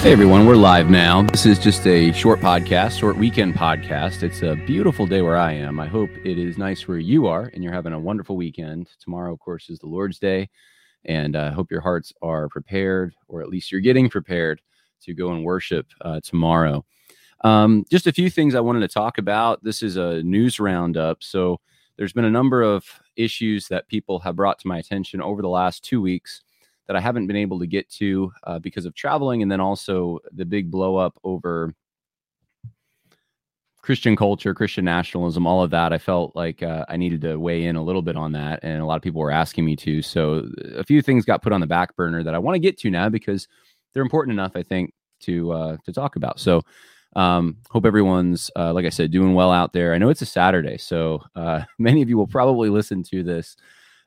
Hey everyone, we're live now. This is just a short podcast, short weekend podcast. It's a beautiful day where I am. I hope it is nice where you are and you're having a wonderful weekend. Tomorrow, of course, is the Lord's Day, and I uh, hope your hearts are prepared, or at least you're getting prepared to go and worship uh, tomorrow. Um, just a few things I wanted to talk about. This is a news roundup. So, there's been a number of issues that people have brought to my attention over the last two weeks that I haven't been able to get to uh, because of traveling, and then also the big blow up over Christian culture, Christian nationalism, all of that. I felt like uh, I needed to weigh in a little bit on that, and a lot of people were asking me to. So a few things got put on the back burner that I want to get to now because they're important enough, I think, to uh, to talk about. So um, hope everyone's uh, like I said, doing well out there. I know it's a Saturday, so uh, many of you will probably listen to this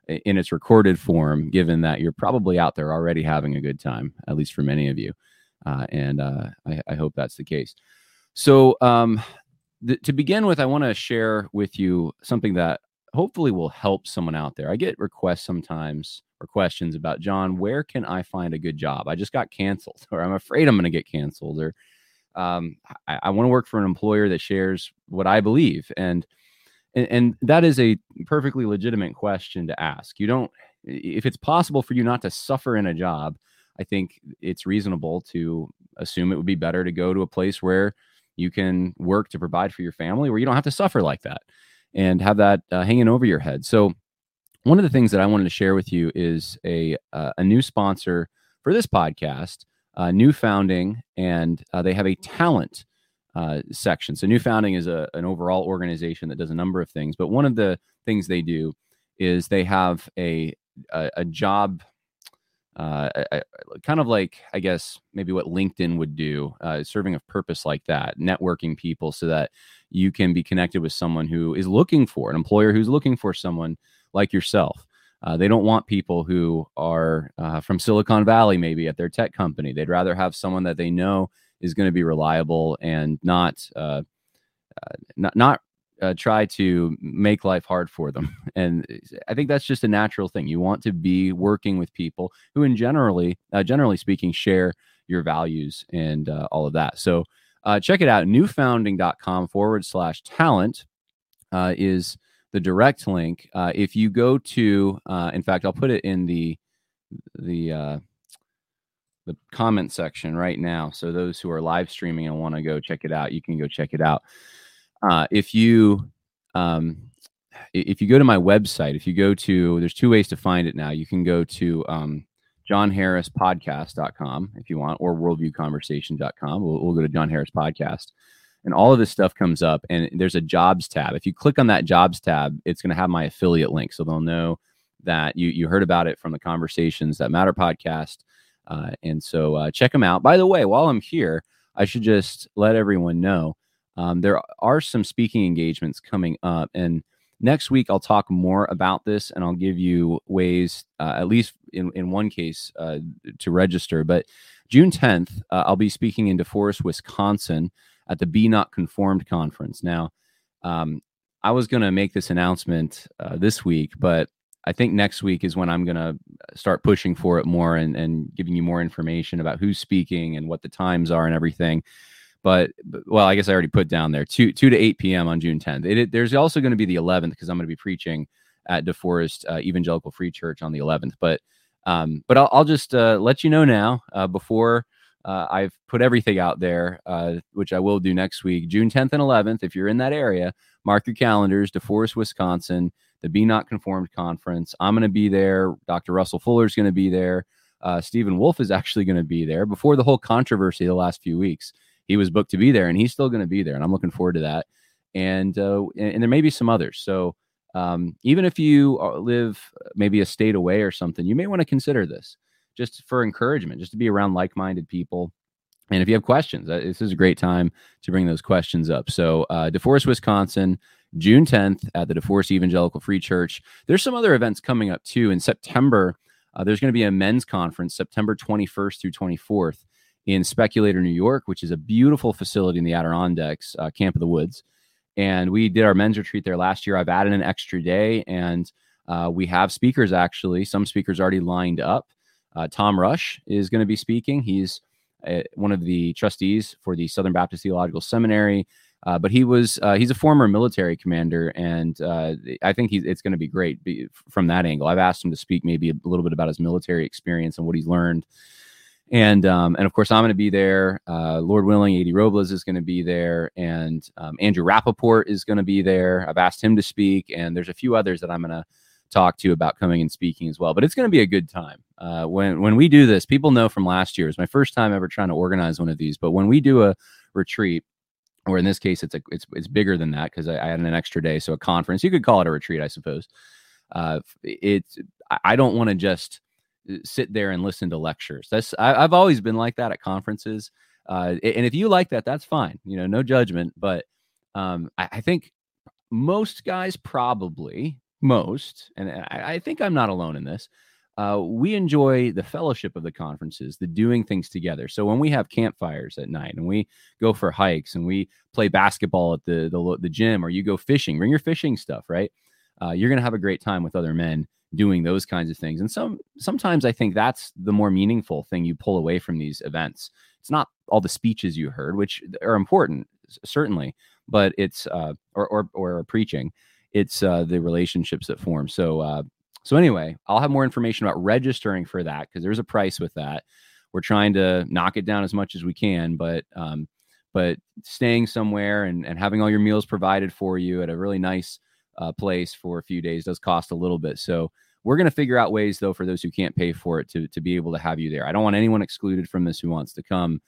in its recorded form, given that you're probably out there already having a good time, at least for many of you. Uh, and uh, I, I, hope that's the case. So, um, th- to begin with, I want to share with you something that hopefully will help someone out there. I get requests sometimes or questions about, Jon, where can I find a good job? I just got canceled, or I'm afraid I'm going to get canceled, or um, I, I want to work for an employer that shares what I believe. And and, and that is a perfectly legitimate question to ask. You don't, if it's possible for you not to suffer in a job, I think it's reasonable to assume it would be better to go to a place where you can work to provide for your family, where you don't have to suffer like that and have that uh, hanging over your head. So, one of the things that I wanted to share with you is a uh, a new sponsor for this podcast, uh, new founding, and uh, they have a talent uh, section. So New Founding is a, an overall organization that does a number of things, but one of the things they do is they have a a, a job, uh, kind of like I guess maybe what LinkedIn would do, uh, serving a purpose like that, networking people so that you can be connected with someone who is looking for an employer who's looking for someone like yourself. Uh, they don't want people who are uh, from Silicon Valley, maybe at their tech company. They'd rather have someone that they know is going to be reliable and not uh, uh, not not uh, try to make life hard for them. And I think that's just a natural thing. You want to be working with people who, in generally, uh, generally speaking, share your values and uh, all of that. So uh, check it out. Newfounding.com forward slash talent uh, is the direct link. Uh, if you go to, in fact, I'll put it in the the the comment section right now. So those who are live streaming and want to go check it out, you can go check it out. Uh, if you um, if you go to my website, if you go to there's two ways to find it now. You can go to um, johnharrispodcast.com if you want, or worldviewconversation.com. We'll, we'll go to Jon Harris Podcast. And all of this stuff comes up, and there's a jobs tab. If you click on that jobs tab, it's going to have my affiliate link. So they'll know that you, you heard about it from the Conversations That Matter podcast uh, and so uh, check them out. By the way, while I'm here, I should just let everyone know um, there are some speaking engagements coming up. And next week, I'll talk more about this and I'll give you ways, uh, at least in, in one case, uh, to register. But June 10th, uh, I'll be speaking in DeForest, Wisconsin at the Be Not Conformed conference. Now, um, I was going to make this announcement uh, this week, but I think next week is when I'm going to start pushing for it more and, and giving you more information about who's speaking and what the times are and everything. But, well, I guess I already put down there two two to eight p.m. on June 10th. It, it, there's also going to be the 11th because I'm going to be preaching at DeForest uh, Evangelical Free Church on the 11th. But um, but I'll, I'll just uh, let you know now uh, before uh, I've put everything out there, uh, which I will do next week, June 10th and 11th. If you're in that area, mark your calendars. DeForest, Wisconsin the Be Not Conformed conference. I'm going to be there. Dr. Russell Fuller is going to be there. Uh, Stephen Wolfe is actually going to be there. Before the whole controversy the last few weeks, he was booked to be there, and he's still going to be there, and I'm looking forward to that. And uh, and, and there may be some others. So um, even if you uh, live maybe a state away or something, you may want to consider this just for encouragement, just to be around like-minded people. And if you have questions, uh, this is a great time to bring those questions up. So, uh, DeForest, Wisconsin, June 10th at the DeForest Evangelical Free Church. There's some other events coming up too. In September, uh, there's going to be a men's conference September 21st through 24th in Speculator, New York, which is a beautiful facility in the Adirondacks, uh, Camp of the Woods. And we did our men's retreat there last year. I've added an extra day, and uh, we have speakers actually. Some speakers already lined up. Uh, Tom Rush is going to be speaking. He's uh, one of the trustees for the Southern Baptist Theological Seminary. Uh, but he was uh, he's a former military commander, and uh, I think he's, it's going to be great be, from that angle. I've asked him to speak maybe a little bit about his military experience and what he's learned, and um, and of course I'm going to be there. Uh, Lord willing, A.D. Robles is going to be there, and um, Andrew Rappaport is going to be there. I've asked him to speak, and there's a few others that I'm going to talk to about coming and speaking as well. But it's going to be a good time. Uh, when when we do this, people know from last year. It's my first time ever trying to organize one of these. But when we do a retreat, or in this case, it's a it's it's bigger than that because I, I, had an extra day, so a conference. You could call it a retreat, I suppose. Uh, it's I don't want to just uh, sit there and listen to lectures. That's I, have always been like that at conferences. Uh, and if you like that, that's fine. You know, no judgment. But um, I, I think most guys probably most, and I, I think I'm not alone in this. Uh, we enjoy the fellowship of the conferences, the doing things together. So when we have campfires at night and we go for hikes and we play basketball at the the, the gym or you go fishing, bring your fishing stuff, right? Uh, you're gonna have a great time with other men doing those kinds of things. And some sometimes I think that's the more meaningful thing you pull away from these events. It's not all the speeches you heard, which are important certainly, but it's uh, or or or preaching. It's uh, the relationships that form. So uh, so anyway, I'll have more information about registering for that because there's a price with that. We're trying to knock it down as much as we can, but um, but staying somewhere and, and having all your meals provided for you at a really nice uh, place for a few days does cost a little bit. So we're going to figure out ways though for those who can't pay for it to to be able to have you there. I don't want anyone excluded from this who wants to come.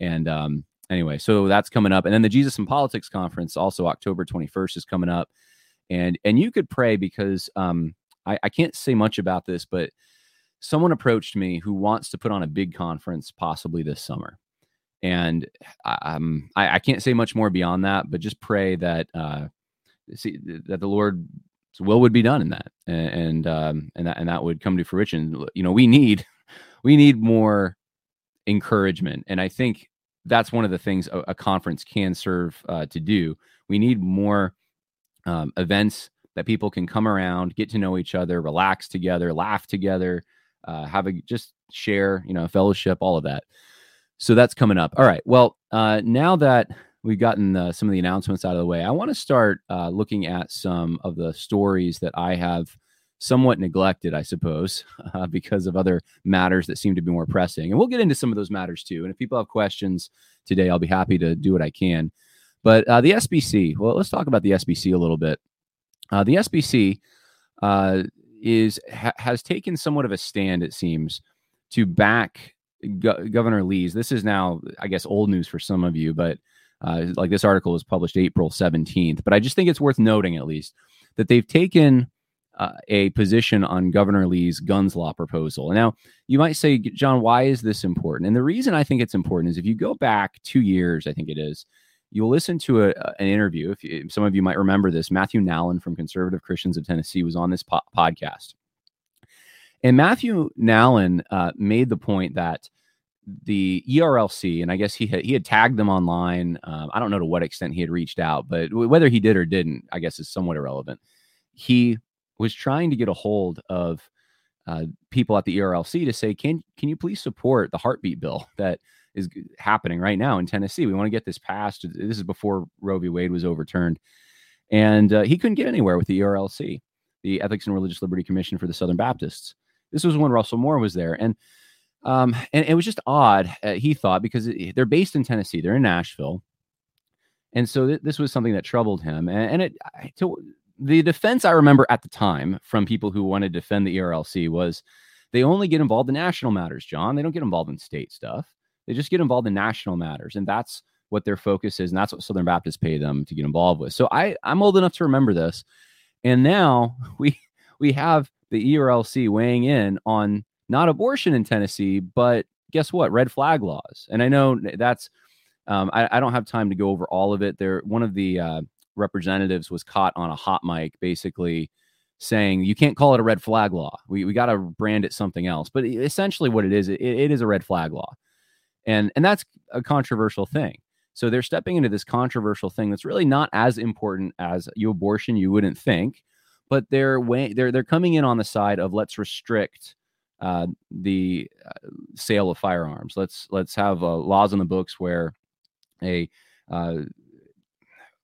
And um, anyway, so that's coming up, and then the Jesus and Politics conference also October 21st is coming up, and and you could pray because um, I, I can't say much about this, but someone approached me who wants to put on a big conference possibly this summer. And um, I, I can't say much more beyond that, but just pray that uh, see that the Lord's will would be done in that, and and, um, and that and that would come to fruition. You know, we need we need more encouragement, and I think that's one of the things a, a conference can serve uh, to do. We need more um, events that people can come around, get to know each other, relax together, laugh together, uh, have a just share, you know, fellowship, all of that. So that's coming up. All right. Well, uh, now that we've gotten uh, some of the announcements out of the way, I want to start uh, looking at some of the stories that I have somewhat neglected, I suppose, uh, because of other matters that seem to be more pressing. And we'll get into some of those matters too. And if people have questions today, I'll be happy to do what I can. But uh, the SBC, well, let's talk about the SBC a little bit. Uh, the SBC uh, is ha- has taken somewhat of a stand, it seems, to back Go- Governor Lees. This is now, I guess, old news for some of you, but uh, like this article was published April 17th. But I just think it's worth noting, at least, that they've taken uh, a position on Governor Lee's guns law proposal. Now, you might say, Jon, why is this important? And the reason I think it's important is if you go back two years, I think it is, you'll listen to a, an interview. If, you, some of you might remember this, Matthew Nallon from Conservative Christians of Tennessee was on this po- podcast. And Matthew Nallon uh, made the point that the ERLC, and I guess he had, he had tagged them online. Um, I don't know to what extent he had reached out, but whether he did or didn't, I guess is somewhat irrelevant. He was trying to get a hold of uh, people at the ERLC to say, can can you please support the heartbeat bill that is happening right now in Tennessee. We want to get this passed. This is before Roe v. Wade was overturned, and uh, he couldn't get anywhere with the ERLC, the Ethics and Religious Liberty Commission for the Southern Baptists. This was when Russell Moore was there, and um, and it was just odd. Uh, he thought because it, they're based in Tennessee, they're in Nashville, and so th- this was something that troubled him. And, and it to, the defense I remember at the time from people who wanted to defend the ERLC was they only get involved in national matters, Jon. They don't get involved in state stuff. They just get involved in national matters, and that's what their focus is, and that's what Southern Baptists pay them to get involved with. So I I'm old enough to remember this, and now we we have the ERLC weighing in on not abortion in Tennessee, but guess what? Red flag laws. And I know that's um, I, I, don't have time to go over all of it. There, one of the uh, representatives was caught on a hot mic, basically saying you can't call it a red flag law. We we got to brand it something else. But essentially, what it is, it, it is a red flag law and and that's a controversial thing so they're stepping into this controversial thing that's really not as important as you abortion you wouldn't think but they're way they're they're coming in on the side of let's restrict uh, the uh, sale of firearms. Let's let's have uh, laws in the books where a uh,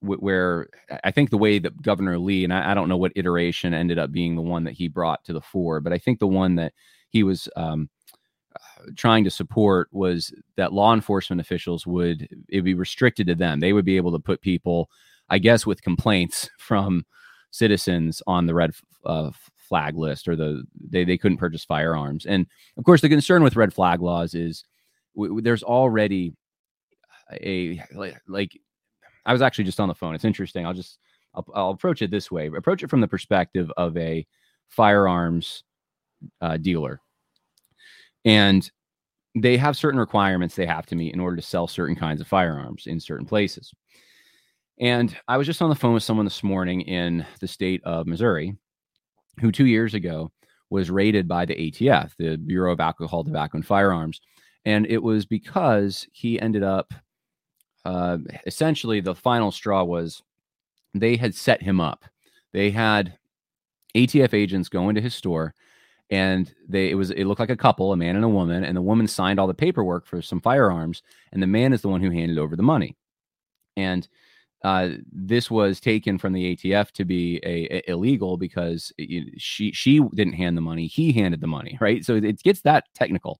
where I think the way that Governor Lee and I, I, don't know what iteration ended up being the one that he brought to the fore, but I think the one that he was um, trying to support was that law enforcement officials would it be restricted to them. They would be able to put people, I guess, with complaints from citizens on the red uh, flag list or the they, they couldn't purchase firearms. And of course, the concern with red flag laws is w- there's already a like, like I was actually just on the phone. It's interesting. I'll just I'll, I'll approach it this way. Approach it from the perspective of a firearms uh, dealer, and they have certain requirements they have to meet in order to sell certain kinds of firearms in certain places. And I was just on the phone with someone this morning in the state of Missouri who two years ago was raided by the ATF, the Bureau of Alcohol, Tobacco, and Firearms. And it was because he ended up uh, essentially the final straw was they had set him up. They had ATF agents go into his store and they it was it looked like a couple, a man and a woman, and the woman signed all the paperwork for some firearms, and the man is the one who handed over the money. And uh, this was taken from the ATF to be a, a illegal because it, she she didn't hand the money, he handed the money, right? So it gets that technical.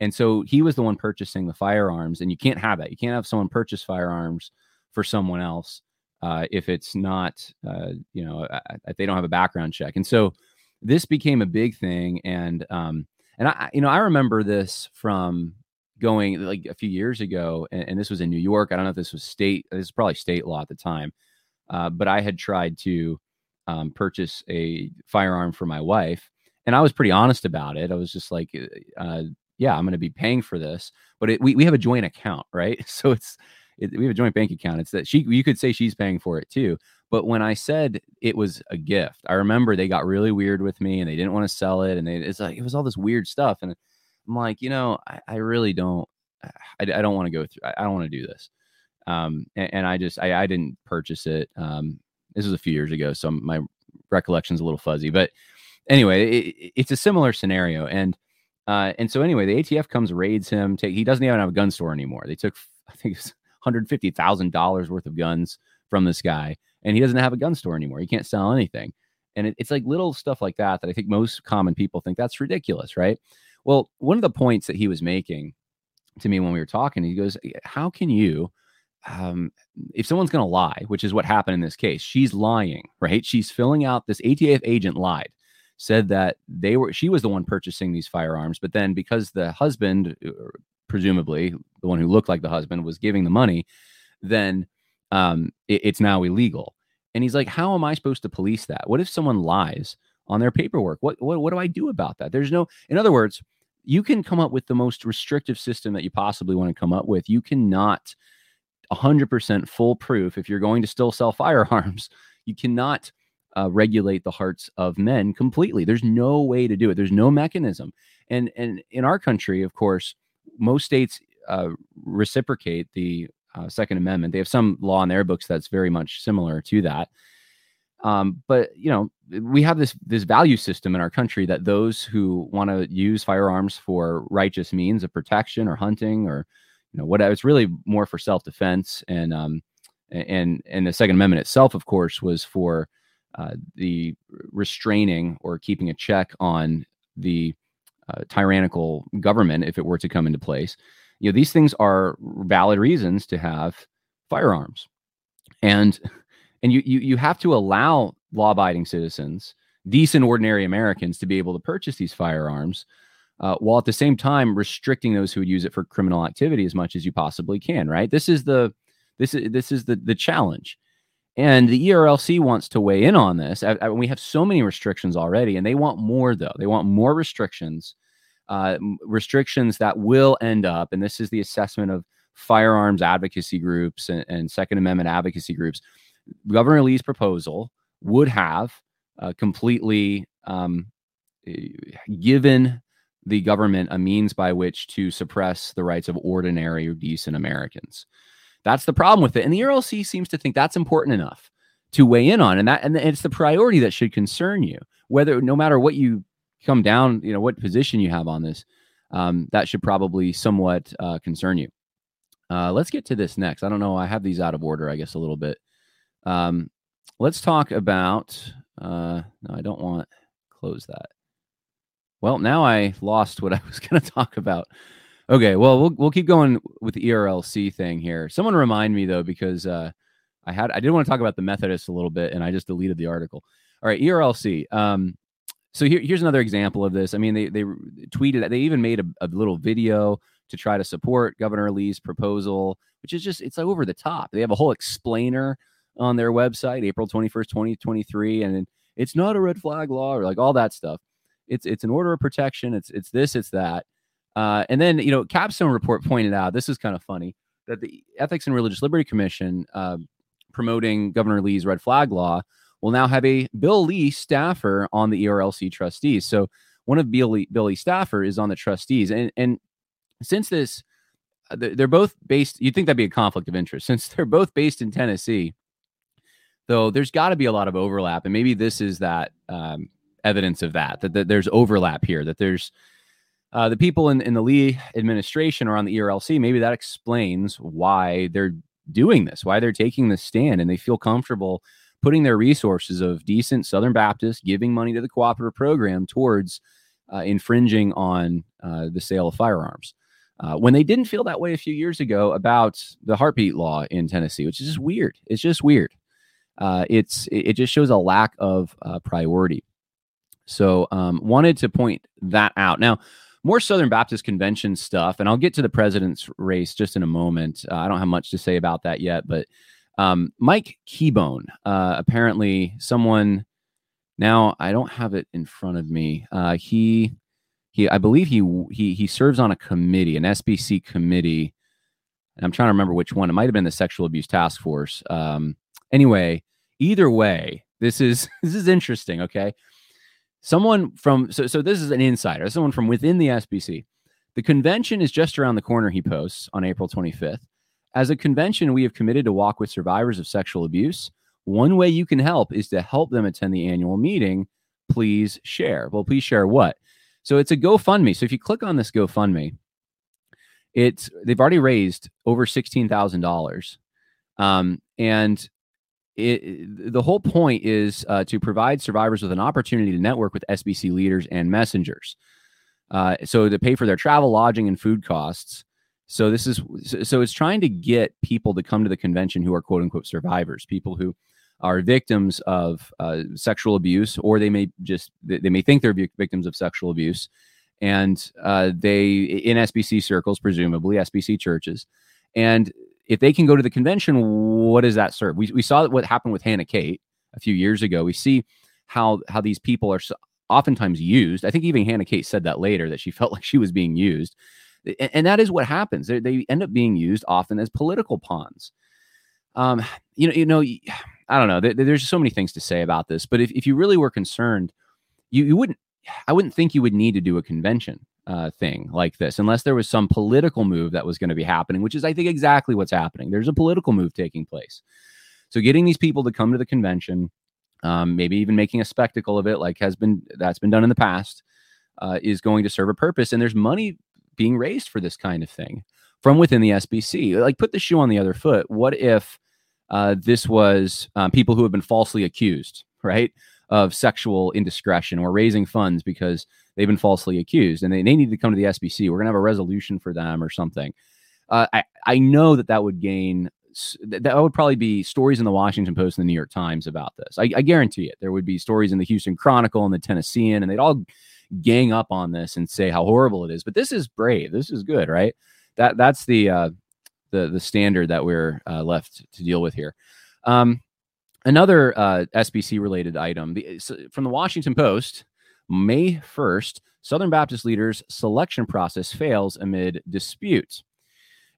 And so he was the one purchasing the firearms, and you can't have that. You can't have someone purchase firearms for someone else uh, if it's not, uh, you know, if they don't have a background check. And so this became a big thing, and um, and I, you know, I remember this from going like a few years ago, and, and, this was in New York. I don't know if this was state. This is probably state law at the time, uh, but I had tried to um, purchase a firearm for my wife, and I was pretty honest about it. I was just like, uh, uh "Yeah, I'm going to be paying for this," but it, we we have a joint account, right? So it's it, we have a joint bank account. It's that she you could say she's paying for it too. But when I said it was a gift, I remember they got really weird with me and they didn't want to sell it, and they, it's like it was all this weird stuff and I'm like, you know, I, I really don't, I, I don't want to go through, I, I don't want to do this. Um, and, and, I just, I, I didn't purchase it. Um, this was a few years ago, so my recollection's a little fuzzy, but anyway, it, it's a similar scenario. And, uh, and so anyway, the ATF comes, raids him. Take, he doesn't even have a gun store anymore. They took, I think it's $150,000 worth of guns from this guy, and he doesn't have a gun store anymore. He can't sell anything. And it, it's like little stuff like that that I think most common people think that's ridiculous, right? Well, one of the points that he was making to me when we were talking, he goes, How can you, um, if someone's going to lie, which is what happened in this case, she's lying, right? She's filling out this ATF agent lied, said that they were, she was the one purchasing these firearms, but then because the husband, uh, presumably the one who looked like the husband, was giving the money, then um, it, it's now illegal. And he's like, How am I supposed to police that? What if someone lies on their paperwork? What, what, what do I do about that? There's no, in other words, you can come up with the most restrictive system that you possibly want to come up with. You cannot 100% foolproof if you're going to still sell firearms. You cannot uh, regulate the hearts of men completely. There's no way to do it. There's no mechanism. And and in our country, of course, most states uh, reciprocate the uh, Second Amendment. They have some law in their books that's very much similar to that. Um, but you know, we have this this value system in our country that those who want to use firearms for righteous means of protection or hunting or you know whatever, it's really more for self defense and um and and the Second Amendment itself, of course, was for uh, the restraining or keeping a check on the uh, tyrannical government if it were to come into place. You know, these things are valid reasons to have firearms, and and you you you have to allow law-abiding citizens, decent ordinary Americans, to be able to purchase these firearms, uh, while at the same time restricting those who would use it for criminal activity as much as you possibly can. Right? This is the this is this is the the challenge. And the ERLC wants to weigh in on this. I, I, we have so many restrictions already, and they want more, though. They want more restrictions, uh, restrictions that will end up, and this is the assessment of firearms advocacy groups and, and Second Amendment advocacy groups Governor Lee's proposal would have uh, completely um, eh, given the government a means by which to suppress the rights of ordinary or decent Americans. That's the problem with it. And the RLC seems to think that's important enough to weigh in on. And that and it's the priority that should concern you, whether no matter what you come down, you know, what position you have on this, um, that should probably somewhat uh, concern you. Uh, let's get to this next. I don't know. I have these out of order, I guess, a little bit. Um, let's talk about. Uh, no, I don't want close that. Well, now I lost what I was going to talk about. Okay, well, we'll we'll keep going with the ERLC thing here. Someone remind me though, because uh, I had I did want to talk about the Methodists a little bit, and I just deleted the article. All right, ERLC. Um, so here, here's another example of this. I mean, they they tweeted they even made a, a little video to try to support Governor Lee's proposal, which is just it's over the top. They have a whole explainer on their website, April 21st, 2023, and it's not a red flag law or like all that stuff. It's it's an order of protection. It's it's this, it's that. Uh, and then you know, Capstone report pointed out this is kind of funny that the Ethics and Religious Liberty Commission uh, promoting Governor Lee's red flag law will now have a Bill Lee staffer on the ERLC trustees. So one of Bill Lee Bill Lee staffer is on the trustees, and and since this, uh, they're both based. You'd think that'd be a conflict of interest since they're both based in Tennessee. Though there's got to be a lot of overlap, and maybe this is that um, evidence of that, that, that there's overlap here. That there's uh, the people in, in the Lee administration are on the ERLC. Maybe that explains why they're doing this, why they're taking this stand, and they feel comfortable putting their resources of decent Southern Baptists giving money to the cooperative program towards uh, infringing on uh, the sale of firearms. Uh, when they didn't feel that way a few years ago about the heartbeat law in Tennessee, which is just weird. It's just weird. Uh, it's it just shows a lack of uh, priority. So um, wanted to point that out. Now, more Southern Baptist Convention stuff, and I'll get to the president's race just in a moment. Uh, I don't have much to say about that yet, but um, Mike Keahbone, uh, apparently someone. Now I don't have it in front of me. Uh, he, he, I believe he he he serves on a committee, an SBC committee. And I'm trying to remember which one. It might have been the Sexual Abuse Task Force. Um, anyway, either way, this is this is interesting. Okay, someone from so so this is an insider, someone from within the SBC. The convention is just around the corner. He posts on April 25th. As a convention, we have committed to walk with survivors of sexual abuse. One way you can help is to help them attend the annual meeting. Please share. Well, please share what? So it's a GoFundMe. So if you click on this GoFundMe, it's they've already raised over sixteen thousand um, dollars, and it, the whole point is uh, to provide survivors with an opportunity to network with SBC leaders and messengers. Uh, so to pay for their travel, lodging, and food costs. So this is so it's trying to get people to come to the convention who are quote unquote survivors, people who are victims of uh, sexual abuse, or they may just they may think they're victims of sexual abuse, and uh, they in SBC circles, presumably SBC churches, and if they can go to the convention, what does that serve? We we saw what happened with Hannah Kate a few years ago. We see how how these people are oftentimes used. I think even Hannah Kate said that later that she felt like she was being used and, that is what happens. They, they, end up being used often as political pawns. Um, you know, you know, I don't know. There, there's so many things to say about this, but if, if you really were concerned, you, you wouldn't. I wouldn't think you would need to do a convention uh, thing like this unless there was some political move that was going to be happening, which is, I think, exactly what's happening. There's a political move taking place. So, getting these people to come to the convention, um, maybe even making a spectacle of it, like has been that's been done in the past, uh, is going to serve a purpose. And there's money being raised for this kind of thing from within the SBC. Like, put the shoe on the other foot. What if uh, this was um, people who have been falsely accused, right, of sexual indiscretion or raising funds because they've been falsely accused and they, they need to come to the SBC? We're going to have a resolution for them or something. Uh, I, I know that that would gain that would probably be stories in the Washington Post and the New York Times about this. I, I, guarantee it. There would be stories in the Houston Chronicle and the Tennessean, and they'd all gang up on this and say how horrible it is. But this is brave. This is good, right? That that's the uh, the the standard that we're uh, left to deal with here. Um, another uh, SBC related item the, from the Washington Post, May first. Southern Baptist leaders selection process fails amid disputes.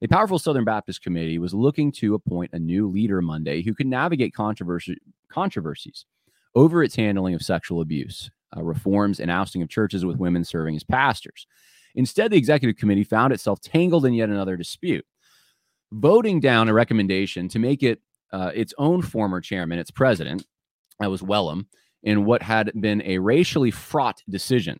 A powerful Southern Baptist committee was looking to appoint a new leader Monday who could navigate controversy, controversies over its handling of sexual abuse uh, reforms and ousting of churches with women serving as pastors. Instead, the executive committee found itself tangled in yet another dispute, voting down a recommendation to make it uh, its own former chairman, its president, that was Wellman, in what had been a racially fraught decision.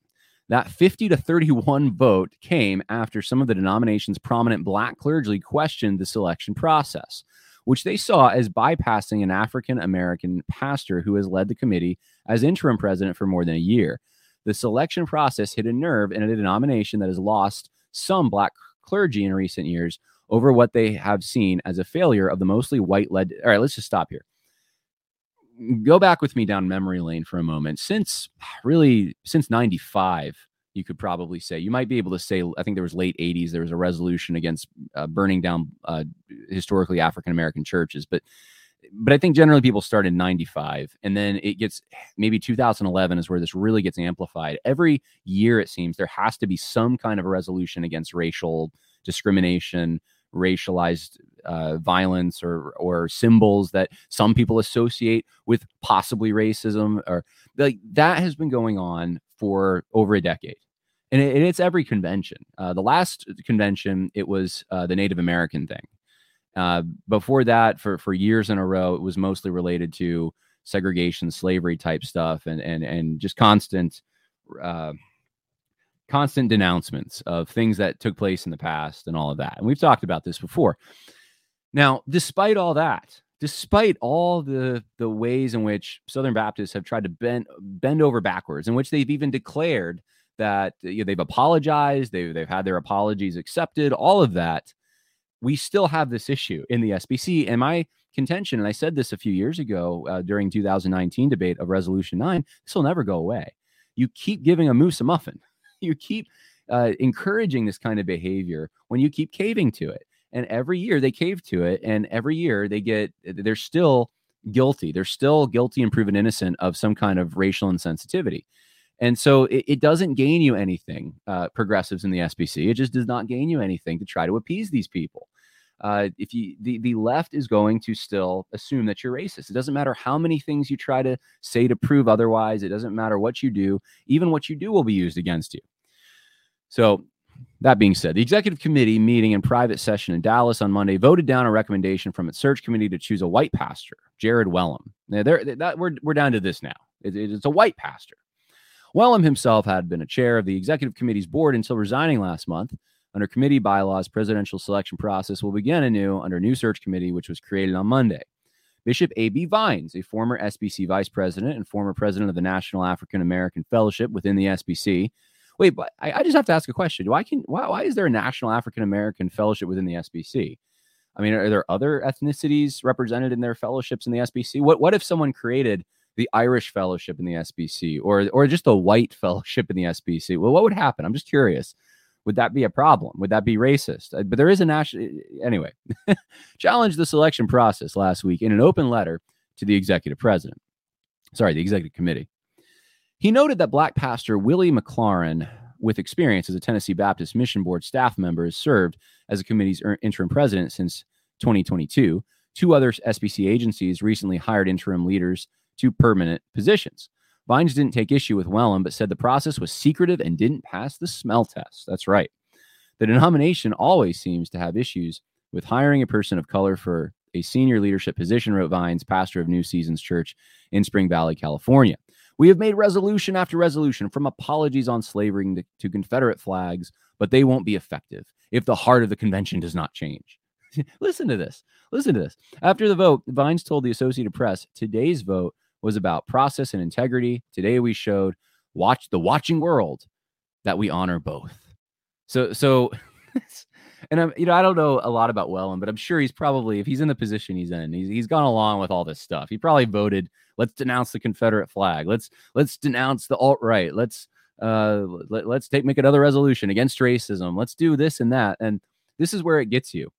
That 50 to 31 vote came after some of the denomination's prominent black clergy questioned the selection process, which they saw as bypassing an African American pastor who has led the committee as interim president for more than a year. The selection process hit a nerve in a denomination that has lost some black clergy in recent years over what they have seen as a failure of the mostly white led. All right, let's just stop here. Go back with me down memory lane for a moment. Since really, since 95, you could probably say, you might be able to say, I think there was late 80s, there was a resolution against uh, burning down uh, historically African American churches. But but I think generally people start in 95 and then it gets maybe 2011 is where this really gets amplified. Every year, it seems there has to be some kind of a resolution against racial discrimination, racialized uh, violence, or, or symbols that some people associate with possibly racism. Or like that has been going on for over a decade. And, it, and it's every convention. Uh, the last convention, it was uh, the Native American thing uh, before that, for for years in a row, it was mostly related to segregation, slavery type stuff, and and and just constant, uh, constant denouncements of things that took place in the past and all of that. And we've talked about this before. Now, despite all that, despite all the the ways in which Southern Baptists have tried to bend bend over backwards, in which they've even declared that you know, they've apologized, they've they've had their apologies accepted, all of that we still have this issue in the SBC. And my contention, and I said this a few years ago uh, during 2019 debate of Resolution 9, this will never go away. You keep giving a moose a muffin. You keep uh, encouraging this kind of behavior when you keep caving to it. And every year they cave to it, and every year they get, they're still guilty. They're still guilty and proven innocent of some kind of racial insensitivity. And so it, it doesn't gain you anything, uh, progressives in the SBC. It just does not gain you anything to try to appease these people. Uh, if you the, the left is going to still assume that you're racist. It doesn't matter how many things you try to say to prove otherwise. It doesn't matter what you do. Even what you do will be used against you. So that being said, the executive committee meeting in private session in Dallas on Monday voted down a recommendation from its search committee to choose a white pastor, Jared Wellman. Now, that, we're, we're down to this now. It, it's a white pastor. Wellman himself had been a chair of the executive committee's board until resigning last month. Under committee bylaws, presidential selection process will begin anew under new search committee, which was created on Monday. Bishop A.B. Vines, a former SBC vice president and former president of the National African American Fellowship within the SBC. Wait, but I, I, just have to ask a question. Why can why, why is there a National African American Fellowship within the SBC? I mean, are there other ethnicities represented in their fellowships in the SBC? What what if someone created the Irish Fellowship in the SBC or or just the white fellowship in the SBC? Well, what would happen? I'm just curious. Would that be a problem? Would that be racist? Uh, but there is a national anyway. challenged the selection process last week in an open letter to the executive president. Sorry, the executive committee. He noted that black pastor Willie McLaurin, with experience as a Tennessee Baptist Mission Board staff member, has served as the committee's er, interim president since 2022. Two other SBC agencies recently hired interim leaders to permanent positions. Vines didn't take issue with Wellman, but said the process was secretive and didn't pass the smell test. That's right. The denomination always seems to have issues with hiring a person of color for a senior leadership position, wrote Vines, pastor of New Seasons Church in Spring Valley, California. We have made resolution after resolution from apologies on slavery to, to Confederate flags, but they won't be effective if the heart of the convention does not change. Listen to this. Listen to this. After the vote, Vines told the Associated Press today's vote was about process and integrity. Today we showed watch the watching world that we honor both. So so and I'm you know I don't know a lot about Wellman, but I'm sure he's probably if he's in the position he's in, he's he's gone along with all this stuff. He probably voted let's denounce the Confederate flag. Let's let's denounce the alt right. Let's uh let, let's take make another resolution against racism. Let's do this and that. And this is where it gets you.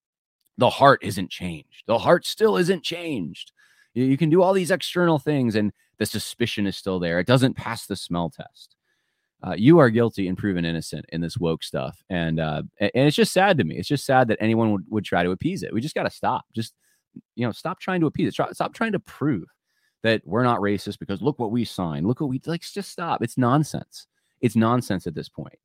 The heart isn't changed. The heart still isn't changed. You, you can do all these external things, and the suspicion is still there. It doesn't pass the smell test. Uh, you are guilty and proven innocent in this woke stuff, and uh, and it's just sad to me. It's just sad that anyone would, would try to appease it. We just got to stop. Just you know, stop trying to appease it. Try, stop trying to prove that we're not racist because look what we signed. Look what we like. Just stop. It's nonsense. It's nonsense at this point.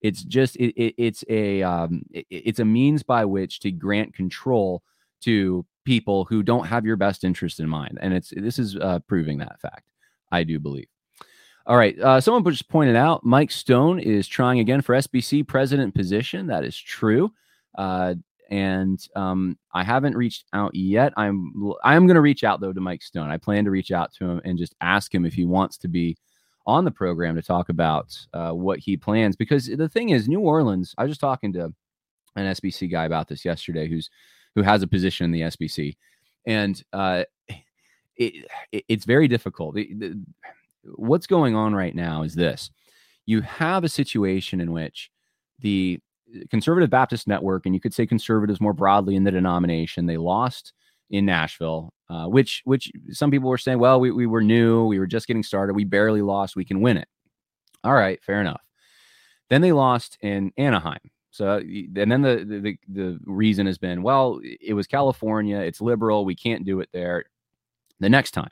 It's just it, it, it's a um, it, it's a means by which to grant control to people who don't have your best interest in mind. And it's this is uh, proving that fact, I do believe. All right. Uh, someone just pointed out Mike Stone is trying again for SBC president position. That is true. Uh, and um, I haven't reached out yet. I'm I am going to reach out though to Mike Stone. I plan to reach out to him and just ask him if he wants to be on the program to talk about uh, what he plans. Because the thing is, New Orleans. I was just talking to an SBC guy about this yesterday, who's who has a position in the SBC, and uh, it, it, it's very difficult. The, the, what's going on right now is this you have a situation in which the conservative Baptist network, and you could say conservatives more broadly in the denomination, they lost in Nashville, uh, which which some people were saying, well, we, we were new, we were just getting started, we barely lost, we can win it. All right, fair enough. Then they lost in Anaheim. So and then the, the the reason has been, well, it was California, it's liberal, we can't do it there. The next time,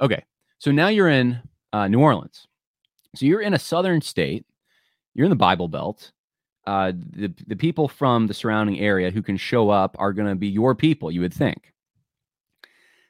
okay, so now you're in uh, New Orleans. So you're in a southern state. You're in the Bible Belt. Uh, the the people from the surrounding area who can show up are going to be your people. You would think.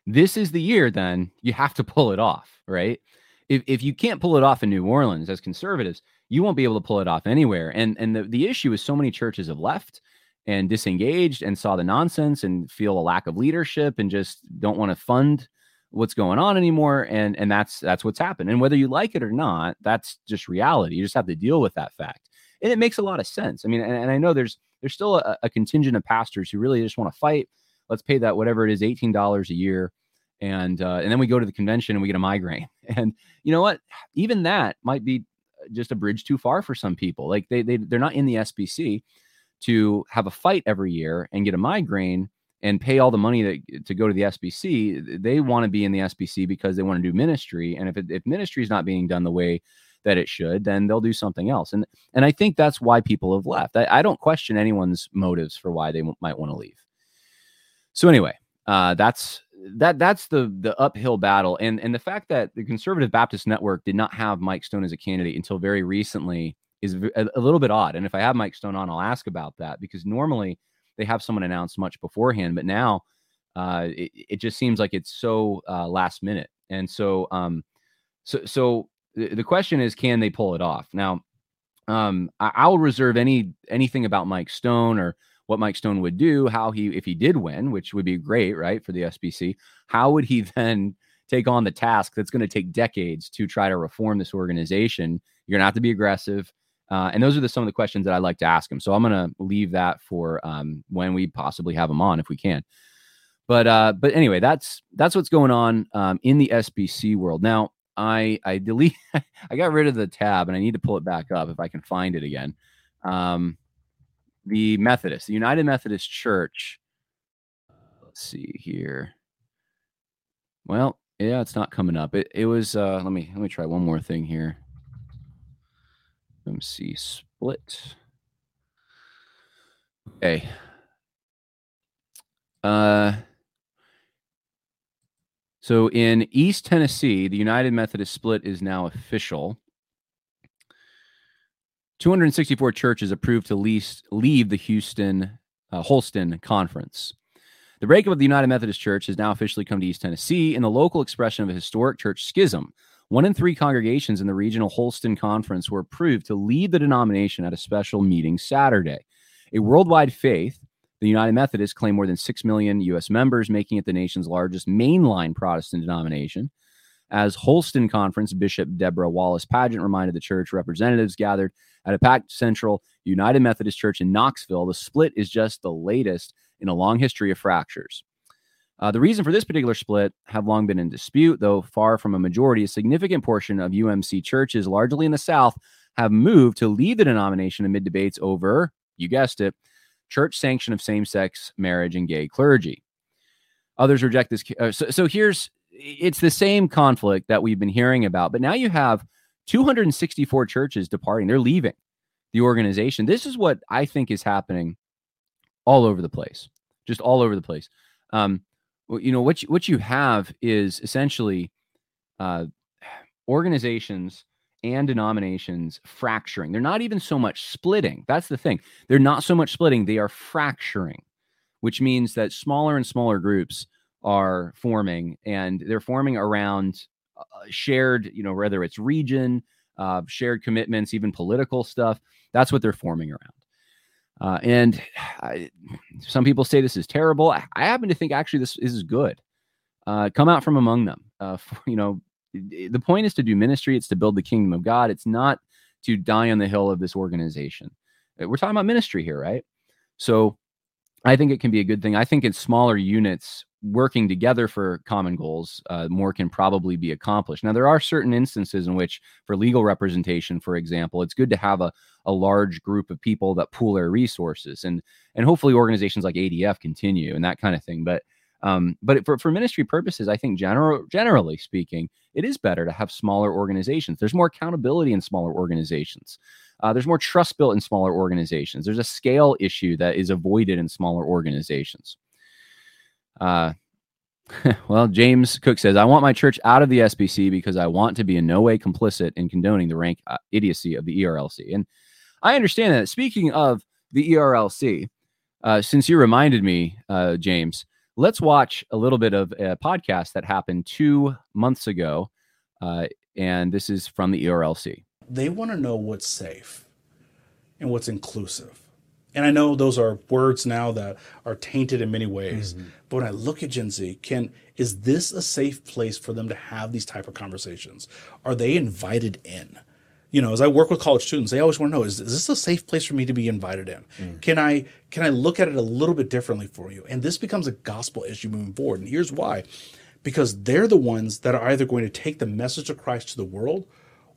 This is the year. Then you have to pull it off, right? If if you can't pull it off in New Orleans as conservatives, you won't be able to pull it off anywhere. And and the, the issue is so many churches have left and disengaged and saw the nonsense and feel a lack of leadership and just don't want to fund what's going on anymore and and that's that's what's happened and whether you like it or not that's just reality you just have to deal with that fact and it makes a lot of sense. I mean and, and i know there's there's still a, a, contingent of pastors who really just want to fight. Let's pay that whatever it is $18 a year and uh, and then we go to the convention and we get a migraine. And you know what? Even that might be just a bridge too far for some people. Like they, they they're not in the sbc to have a fight every year and get a migraine and pay all the money that, to go to the SBC, they want to be in the SBC because they want to do ministry. And if it, if ministry is not being done the way that it should, then they'll do something else. And and I think that's why people have left. I, I don't question anyone's motives for why they m- might want to leave. So anyway, uh, that's that that's the the uphill battle. And and the fact that the Conservative Baptist Network did not have Mike Stone as a candidate until very recently is a, a little bit odd. And if I have Mike Stone on, I'll ask about that because normally they have someone announced much beforehand, but now uh, it, it just seems like it's so uh, last minute. And so, um, so, so the question is, can they pull it off? Now, um, I, will reserve any anything about Mike Stone or what Mike Stone would do, how he if he did win, which would be great, right, for the SBC. How would he then take on the task that's going to take decades to try to reform this organization? You're going to have to be aggressive. Uh, and those are the, some of the questions that I like to ask him. So I'm going to leave that for um, when we possibly have him on, if we can. But uh, but anyway, that's that's what's going on um, in the SBC world. Now I I delete I got rid of the tab and I need to pull it back up if I can find it again. Um, the Methodist, the United Methodist Church. Let's see here. Well, yeah, it's not coming up. It it was. Uh, let me let me try one more thing here. Let me see split. Okay. Uh, so in East Tennessee, the United Methodist split is now official. 264 churches approved to leave the Houston uh, Holston Conference. The breakup of the United Methodist Church has now officially come to East Tennessee in the local expression of a historic church schism one in three congregations in the regional Holston Conference were approved to lead the denomination at a special meeting Saturday. A worldwide faith, the United Methodists claim more than 6 million U.S. members, making it the nation's largest mainline Protestant denomination. As Holston Conference, Bishop Debra Wallace Padgett reminded the church representatives gathered at a packed Central United Methodist Church in Knoxville, the split is just the latest in a long history of fractures. Uh, the reason for this particular split have long been in dispute, though far from a majority. A significant portion of UMC churches, largely in the South, have moved to leave the denomination amid debates over, you guessed it, church sanction of same sex marriage and gay clergy. Others reject this. Uh, so, so here's it's the same conflict that we've been hearing about, but now you have 264 churches departing, they're leaving the organization. This is what I think is happening all over the place, just all over the place. Um, you know what you, what you have is essentially uh, organizations and denominations fracturing. They're not even so much splitting. That's the thing. They're not so much splitting. They are fracturing, which means that smaller and smaller groups are forming, and they're forming around shared, you know, whether it's region, uh, shared commitments, even political stuff. That's what they're forming around. Uh, and I, some people say this is terrible. I, I, happen to think actually this, this is good. Uh, come out from among them. Uh, for, you know, the point is to do ministry. It's to build the kingdom of God. It's not to die on the hill of this organization. Uh, we're talking about ministry here, right? So I think it can be a good thing. I think in smaller units, working together for common goals, uh, more can probably be accomplished. Now, there are certain instances in which, for legal representation, for example, it's good to have a, a large group of people that pool their resources, and and hopefully organizations like ADF continue and that kind of thing. But um, but for, for ministry purposes, I think general generally speaking, it is better to have smaller organizations. There's more accountability in smaller organizations. Uh, there's more trust built in smaller organizations. There's a scale issue that is avoided in smaller organizations. Uh, well, James Cook says, I want my church out of the SBC because I want to be in no way complicit in condoning the rank uh, idiocy of the ERLC. And I understand that. Speaking of the ERLC, uh, since you reminded me, uh, James, let's watch a little bit of a podcast that happened two months ago. Uh, and this is from the ERLC. They want to know what's safe and what's inclusive. And I know those are words now that are tainted in many ways. Mm-hmm. But when I look at Gen Z, can is this a safe place for them to have these type of conversations? Are they invited in? You know, as I work with college students, they always want to know: is, is this a safe place for me to be invited in? Mm. Can I can I look at it a little bit differently for you? And this becomes a gospel issue moving forward. And here's why: because they're the ones that are either going to take the message of Christ to the world,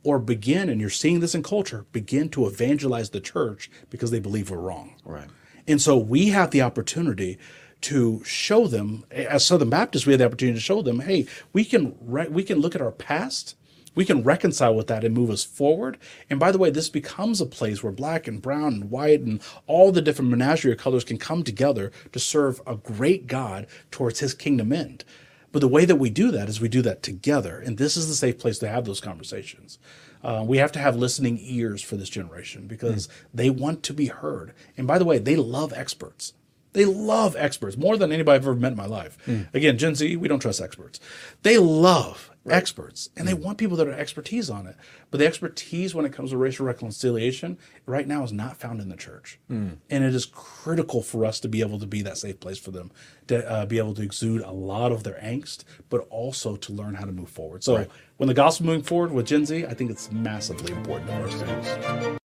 or begin, and you're seeing this in culture, begin to evangelize the church because they believe we're wrong. Right. And so we have the opportunity to show them, as Southern Baptists, we have the opportunity to show them, hey, we can we can look at our past we can reconcile with that and move us forward. And by the way, this becomes a place where black and brown and white and all the different menagerie of colors can come together to serve a great God towards his kingdom end. But the way that we do that is we do that together. And this is the safe place to have those conversations. Uh, we have to have listening ears for this generation because mm. they want to be heard. And by the way, they love experts. They love experts more than anybody I've ever met in my life. Mm. Again, Gen Z, we don't trust experts. They love right. experts and they mm. want people that are expertise on it. But the expertise when it comes to racial reconciliation right now is not found in the church. Mm. And it is critical for us to be able to be that safe place for them, to uh, be able to exude a lot of their angst, but also to learn how to move forward. So right. when the gospel moving forward with Gen Z, I think it's massively important for our students.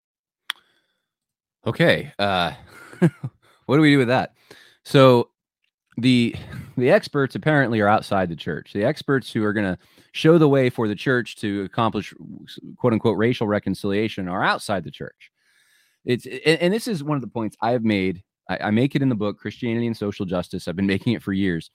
Okay. Uh, what do we do with that? So the the experts apparently are outside the church. The experts who are going to show the way for the church to accomplish quote unquote racial reconciliation are outside the church. It's and, this is one of the points I've made. I, I make it in the book Christianity and Social Justice. I've been making it for years.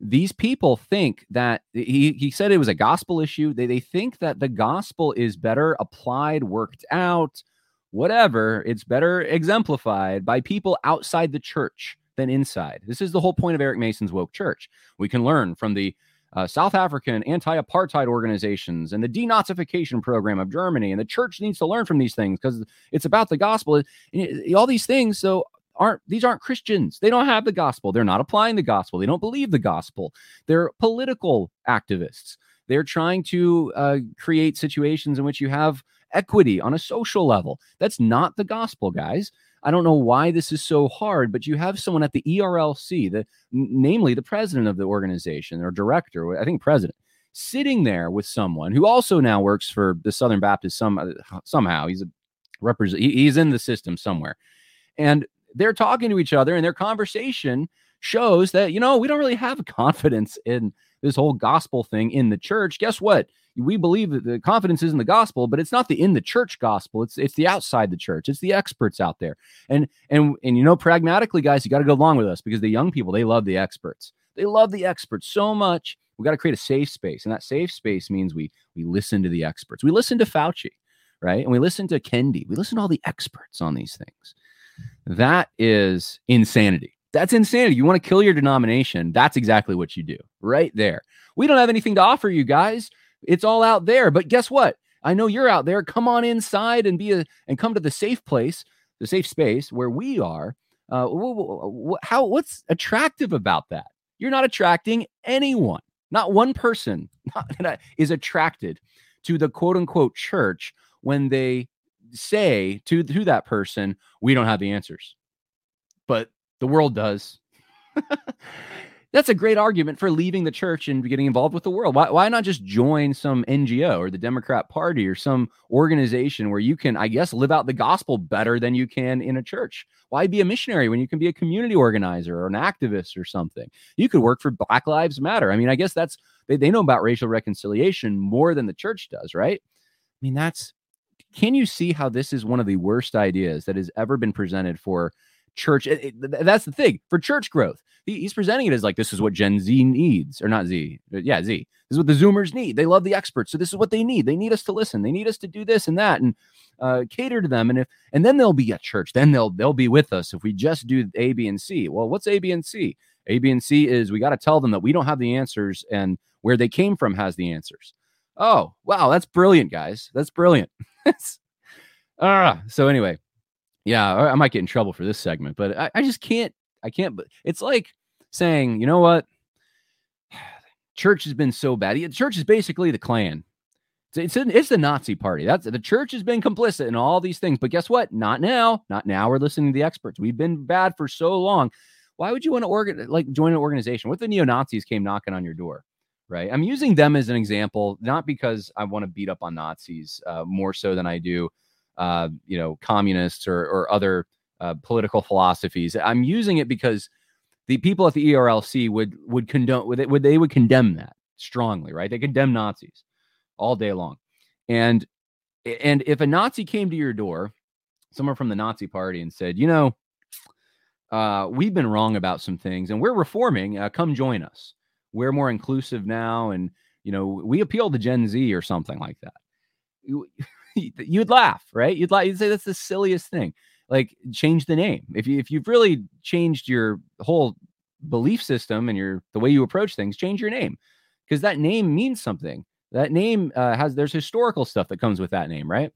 These people think that he, he said it was a gospel issue. They, they think that the gospel is better applied, worked out, whatever. It's better exemplified by people outside the church than inside. This is the whole point of Eric Mason's woke church. We can learn from the uh, South African anti apartheid organizations and the denazification program of Germany. And the church needs to learn from these things because it's about the gospel. And all these things, so aren't these aren't Christians. They don't have the gospel. They're not applying the gospel. They don't believe the gospel. They're political activists. They're trying to uh, create situations in which you have equity on a social level. That's not the gospel, guys. I don't know why this is so hard, but you have someone at the ERLC, the namely the president of the organization or director, I think president, sitting there with someone who also now works for the Southern Baptist some uh, somehow. He's a represent he's in the system somewhere. And they're talking to each other and their conversation shows that you know, we don't really have confidence in this whole gospel thing in the church. Guess what? We believe that the confidence is in the gospel, but it's not the in the church gospel. It's it's the outside the church. It's the experts out there. And and and you know, pragmatically, guys, you got to go along with us because the young people they love the experts. They love the experts so much. We got to create a safe space, and that safe space means we we listen to the experts. We listen to Fauci, right? And we listen to Kendi. We listen to all the experts on these things. That is insanity. That's insanity. You want to kill your denomination? That's exactly what you do, right there. We don't have anything to offer you guys. It's all out there. But guess what? I know you're out there. Come on inside and be a and come to the safe place, the safe space where we are. Uh, how what's attractive about that? You're not attracting anyone. Not one person is attracted to the quote unquote church when they say to, to that person, we don't have the answers. But the world does. That's a great argument for leaving the church and getting involved with the world. Why, why not just join some NGO or the Democrat Party or some organization where you can, I guess, live out the gospel better than you can in a church? Why be a missionary when you can be a community organizer or an activist or something? You could work for Black Lives Matter. I mean, I guess that's they, they know about racial reconciliation more than the church does, right? I mean, that's can you see how this is one of the worst ideas that has ever been presented for church? It, it, that's the thing for church growth. He, he's presenting it as like this is what Gen Z needs, or not Z, yeah, Z. This is what the Zoomers need. They love the experts, so this is what they need. They need us to listen. They need us to do this and that, and uh, cater to them. And if and then they'll be at church. Then they'll they'll be with us if we just do A, B, and C. Well, what's A, B, and C? A, B, and C is we got to tell them that we don't have the answers, and where they came from has the answers. Oh, wow, that's brilliant, guys. That's brilliant. ah, so anyway, yeah, I might get in trouble for this segment, but I, I just can't. I can't. But it's like saying, you know what? Church has been so bad. The church is basically the Klan. It's, it's, it's the Nazi party. That's the church has been complicit in all these things. But guess what? Not now. Not now. We're listening to the experts. We've been bad for so long. Why would you want to organ like join an organization? What the neo Nazis came knocking on your door? Right. I'm using them as an example, not because I want to beat up on Nazis uh, more so than I do uh, you know, communists or, or other uh, political philosophies. I'm using it because the people at the ERLC would would condone would they, would they would condemn that strongly, right? They condemn Nazis all day long, and and if a Nazi came to your door, someone from the Nazi party, and said, you know, uh, we've been wrong about some things, and we're reforming. Uh, come join us. We're more inclusive now, and you know, we appeal to Gen Z or something like that. You'd laugh, right? You'd like you'd say that's the silliest thing. Like change the name. If you if you've really changed your whole belief system and your the way you approach things, change your name because that name means something. That name uh, has there's historical stuff that comes with that name, right?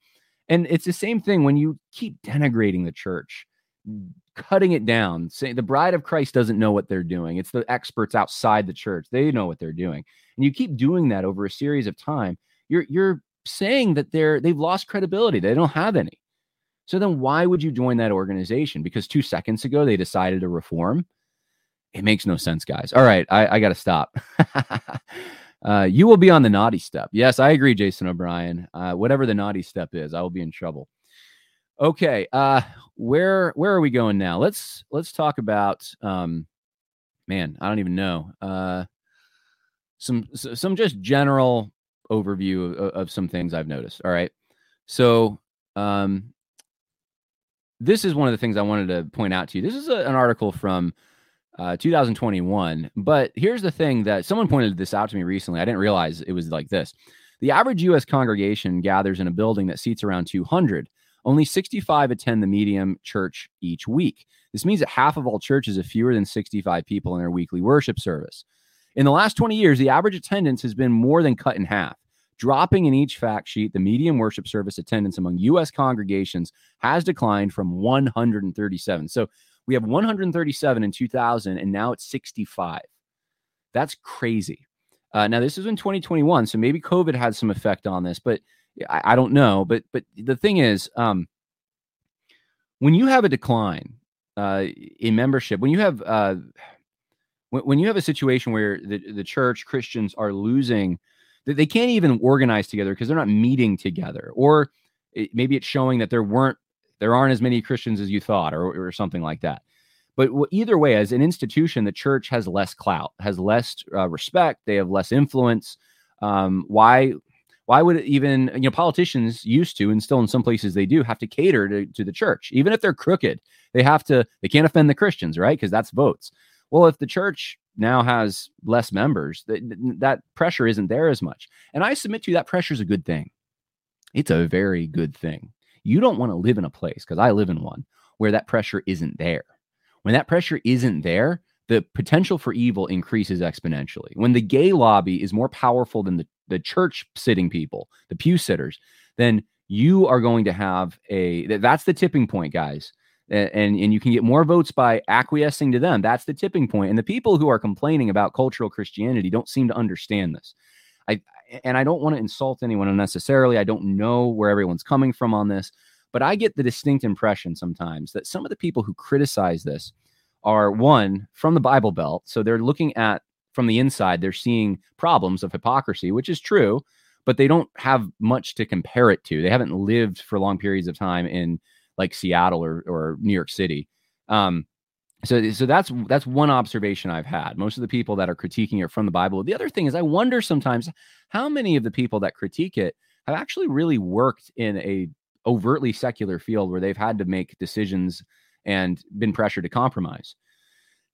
And it's the same thing when you keep denigrating the church, cutting it down, saying the bride of Christ doesn't know what they're doing. It's the experts outside the church. They know what they're doing. And you keep doing that over a series of time, you're you're saying that they're they've lost credibility. They don't have any. So then why would you join that organization? Because two seconds ago they decided to reform. It makes no sense, guys. All right, I, I got to stop. uh, you will be on the naughty step. Yes, I agree, Jason O'Brien. Uh, whatever the naughty step is, I will be in trouble. Okay, uh, where where are we going now? Let's let's talk about. Um, man, I don't even know. Uh, some some just general overview of, of some things I've noticed. All right. So, um, this is one of the things I wanted to point out to you. This is a, an article from uh, 2021. But here's the thing that someone pointed this out to me recently. I didn't realize it was like this. The average U.S. congregation gathers in a building that seats around 200. Only 65 attend the medium church each week. This means that half of all churches have fewer than 65 people in their weekly worship service. In the last 20 years, the average attendance has been more than cut in half. Dropping in each fact sheet, the median worship service attendance among U.S. congregations has declined from 137. So we have 137 in 2000, and now it's 65. That's crazy. Uh, now this is in 2021, so maybe COVID had some effect on this, but I, I don't know. But but the thing is, um, when you have a decline uh, in membership, when you have uh, when, when you have a situation where the, the church Christians are losing, they can't even organize together because they're not meeting together, or it, maybe it's showing that there weren't there aren't as many Christians as you thought, or, or something like that. But either way, as an institution, the church has less clout, has less uh, respect, they have less influence. Um, why? Why would even you know politicians used to, and still in some places they do, have to cater to, to the church, even if they're crooked? They have to. They can't offend the Christians, right? Because that's votes. Well, if the church now has less members, that, that pressure isn't there as much. And I submit to you that pressure is a good thing. It's a very good thing. You don't want to live in a place, because I live in one, where that pressure isn't there. When that pressure isn't there, the potential for evil increases exponentially. When the gay lobby is more powerful than the, the church sitting people, the pew sitters, then you are going to have a that's the tipping point, guys and, and you can get more votes by acquiescing to them. That's the tipping point. And the people who are complaining about cultural Christianity don't seem to understand this. I and I don't want to insult anyone unnecessarily. I don't know where everyone's coming from on this, but I get the distinct impression sometimes that some of the people who criticize this are one from the Bible Belt, so they're looking at from the inside, they're seeing problems of hypocrisy, which is true, but they don't have much to compare it to. They haven't lived for long periods of time in like Seattle or, or New York City. Um, so, so that's that's one observation I've had. Most of the people that are critiquing it from the Bible. The other thing is, I wonder sometimes how many of the people that critique it have actually really worked in a overtly secular field where they've had to make decisions and been pressured to compromise.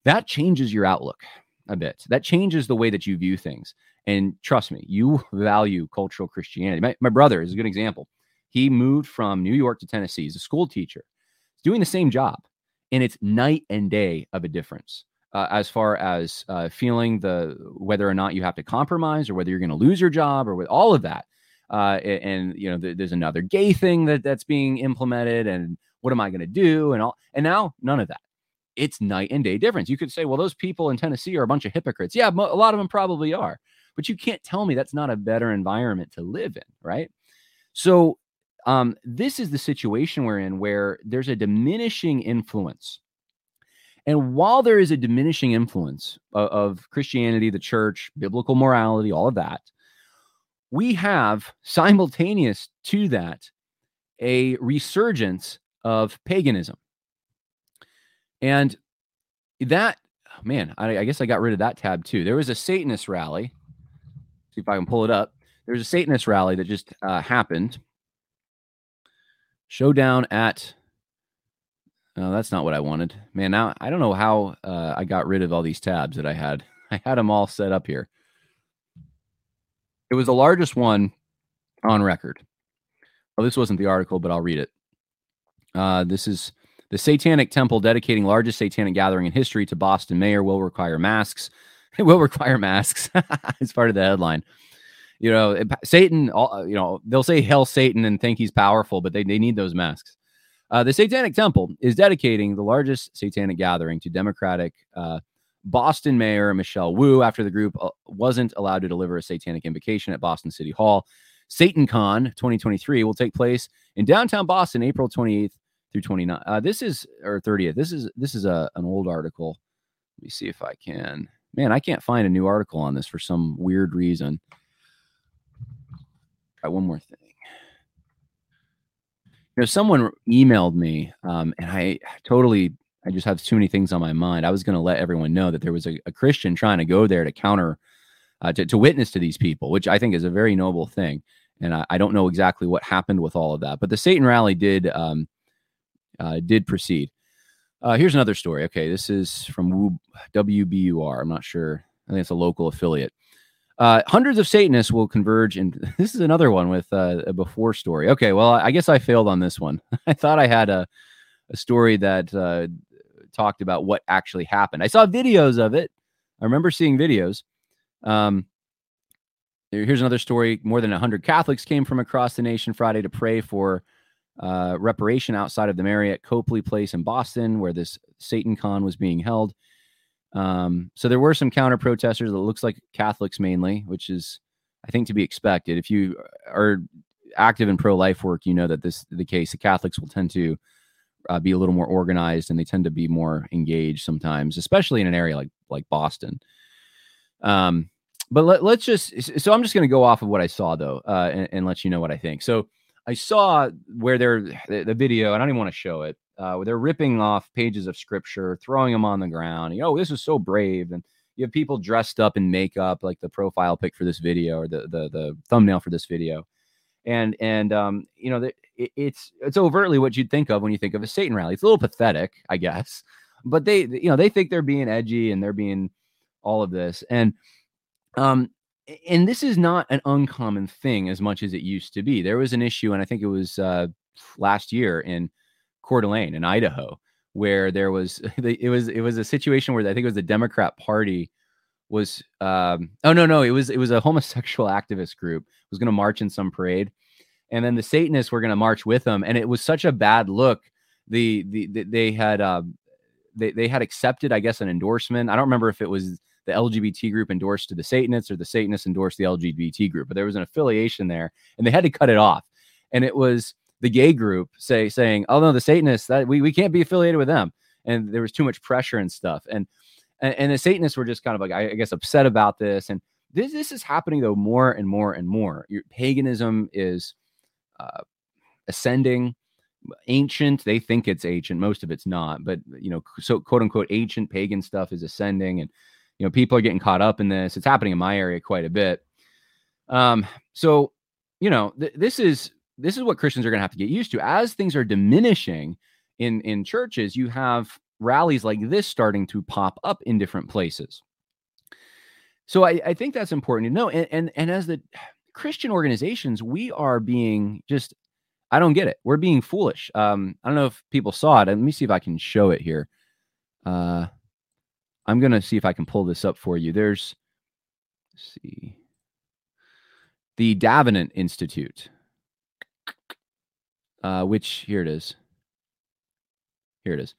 That changes your outlook a bit. That changes the way that you view things. And trust me, you value cultural Christianity. My, my brother is a good example. He moved from New York to Tennessee. He's a school teacher, He's doing the same job, and it's night and day of a difference. Uh, as far as uh, feeling the whether or not you have to compromise or whether you're going to lose your job or with all of that, uh, and, and, you know th- there's another gay thing that that's being implemented, and what am I going to do, and all, and now none of that. It's night and day difference. You could say, well, those people in Tennessee are a bunch of hypocrites. Yeah, mo- a lot of them probably are, but you can't tell me that's not a better environment to live in, right? So um, this is the situation we're in where there's a diminishing influence. And while there is a diminishing influence of, of Christianity, the church, biblical morality, all of that, we have simultaneous to that a resurgence of paganism. And that, man, I, I, guess I got rid of that tab too. There was a Satanist rally. See if I can pull it up. There's a Satanist rally that just uh, happened Showdown at. Oh, that's not what I wanted. Man, now I don't know how uh, I got rid of all these tabs that I had. I had them all set up here. It was the largest one on record. Well, this wasn't the article, but I'll read it. Uh, this is the Satanic Temple dedicating largest satanic gathering in history to Boston mayor will require masks. It will require masks. it's part of the headline you know, Satan, uh, you know, they'll say hell Satan and think he's powerful, but they, they need those masks. Uh, the Satanic Temple is dedicating the largest satanic gathering to Democratic uh, Boston Mayor Michelle Wu after the group uh, wasn't allowed to deliver a satanic invocation at Boston City Hall. Satan Con 2023 will take place in downtown Boston, April 28th through 29th. Uh, this is or 30th. This is this is a an old article. Let me see if I can. Man, I can't find a new article on this for some weird reason one more thing. You know, someone emailed me, um, and I totally, I just have too many things on my mind. I was going to let everyone know that there was a, a, Christian trying to go there to counter, uh, to, to witness to these people, which I think is a very noble thing. And I, I, don't know exactly what happened with all of that, but the Satan rally did um, uh, did proceed. Uh, here's another story. Okay, this is from WBUR. I'm not sure. I think it's a local affiliate. Uh, hundreds of Satanists will converge, and this is another one with uh, a before story. Okay, well, I guess I failed on this one. I thought I had a, a story that uh, talked about what actually happened. I saw videos of it. I remember seeing videos. Um, here's another story. More than 100 Catholics came from across the nation Friday to pray for uh, reparation outside of the Marriott Copley Place in Boston, where this Satan Con was being held. Um, so there were some counter protesters. It looks like Catholics mainly, which is, I think, to be expected. If you are active in pro life work, you know that this the case. The Catholics will tend to uh, be a little more organized and they tend to be more engaged sometimes, especially in an area like like Boston. Um, but let, us just so I'm just going to go off of what I saw though, uh, and, and, let you know what I think. So I saw where they're the, the video. I don't even want to show it, uh, they're ripping off pages of scripture, throwing them on the ground. You know, this is so brave. And you have people dressed up in makeup, like the profile pic for this video or the the, the thumbnail for this video. And and um, you know, the, it, it's it's overtly what you'd think of when you think of a Satan rally. It's a little pathetic, I guess, but they you know they think they're being edgy and they're being all of this. And um, and this is not an uncommon thing as much as it used to be. There was an issue, and I think it was uh, last year in Coeur d'Alene in Idaho, where there was it was it was a situation where I think it was the Democrat Party was um oh no no it was it was a homosexual activist group was going to march in some parade and then the satanists were going to march with them and it was such a bad look the the, the they had uh, they they had accepted, I guess, an endorsement. I don't remember if it was the LGBT group endorsed to the Satanists or the Satanists endorsed the LGBT group, but there was an affiliation there, and they had to cut it off. And it was the gay group say saying, "Oh no, the Satanists that we we can't be affiliated with them," and there was too much pressure and stuff. And and, and the Satanists were just kind of like, I, I guess, upset about this. And this this is happening though more and more and more. Your paganism is uh, ascending. Ancient they think it's ancient. Most of it's not. But you know so quote unquote ancient pagan stuff is ascending. And you know people are getting caught up in this. It's happening in my area quite a bit. Um so you know th- this is this is what christians are going to have to get used to as things are diminishing in in churches you have rallies like this starting to pop up in different places so i, I think that's important to know and, and and as the christian organizations we are being just I don't get it. We're being foolish. Um, I don't know if people saw it. Let me see if I can show it here. Uh, I'm gonna see if I can pull this up for you. There's, see, the Davenant Institute, uh, which here it is. Here it is.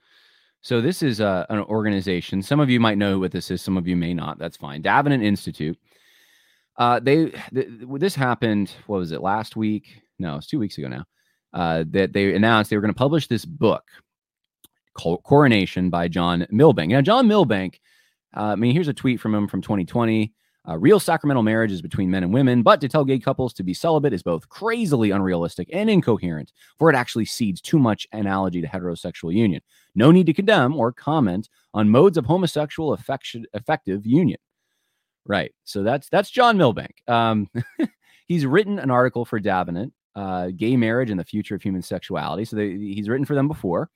So this is uh, an organization. Some of you might know what this is. Some of you may not. That's fine. Davenant Institute. Uh, they th- this happened. What was it last week? No, it's two weeks ago now uh, that they announced they were going to publish this book Coronation by John Milbank. Now, John Milbank, uh, I mean, here's a tweet from him from 2020. Uh, real sacramental marriage is between men and women, but to tell gay couples to be celibate is both crazily unrealistic and incoherent, for it actually cedes too much analogy to heterosexual union. No need to condemn or comment on modes of homosexual affection, effective union. Right. So that's that's John Milbank. Um, he's written an article for Davenant uh, gay marriage and the future of human sexuality. So they, he's written for them before.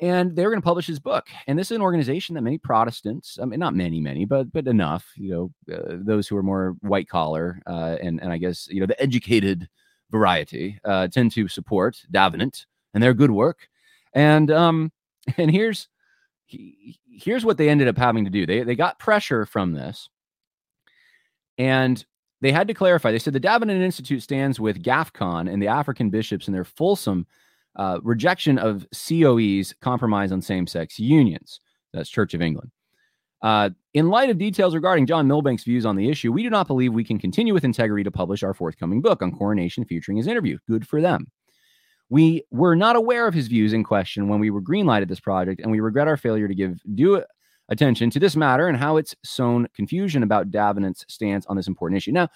And they're going to publish his book. And this is an organization that many Protestants, I mean, not many, many, but but enough, you know, uh, those who are more white collar uh, and and I guess you know the educated variety uh, tend to support Davenant and their good work. And um and here's here's what they ended up having to do. They they got pressure from this, and they had to clarify. They said the Davenant Institute stands with GAFCON and the African bishops in their fulsome uh, rejection of COE's compromise on same sex unions. That's Church of England. Uh, in light of details regarding John Milbank's views on the issue, we do not believe we can continue with integrity to publish our forthcoming book on coronation featuring his interview. Good for them. We were not aware of his views in question when we were greenlighted this project, and we regret our failure to give due attention to this matter and how it's sown confusion about Davenant's stance on this important issue. Now,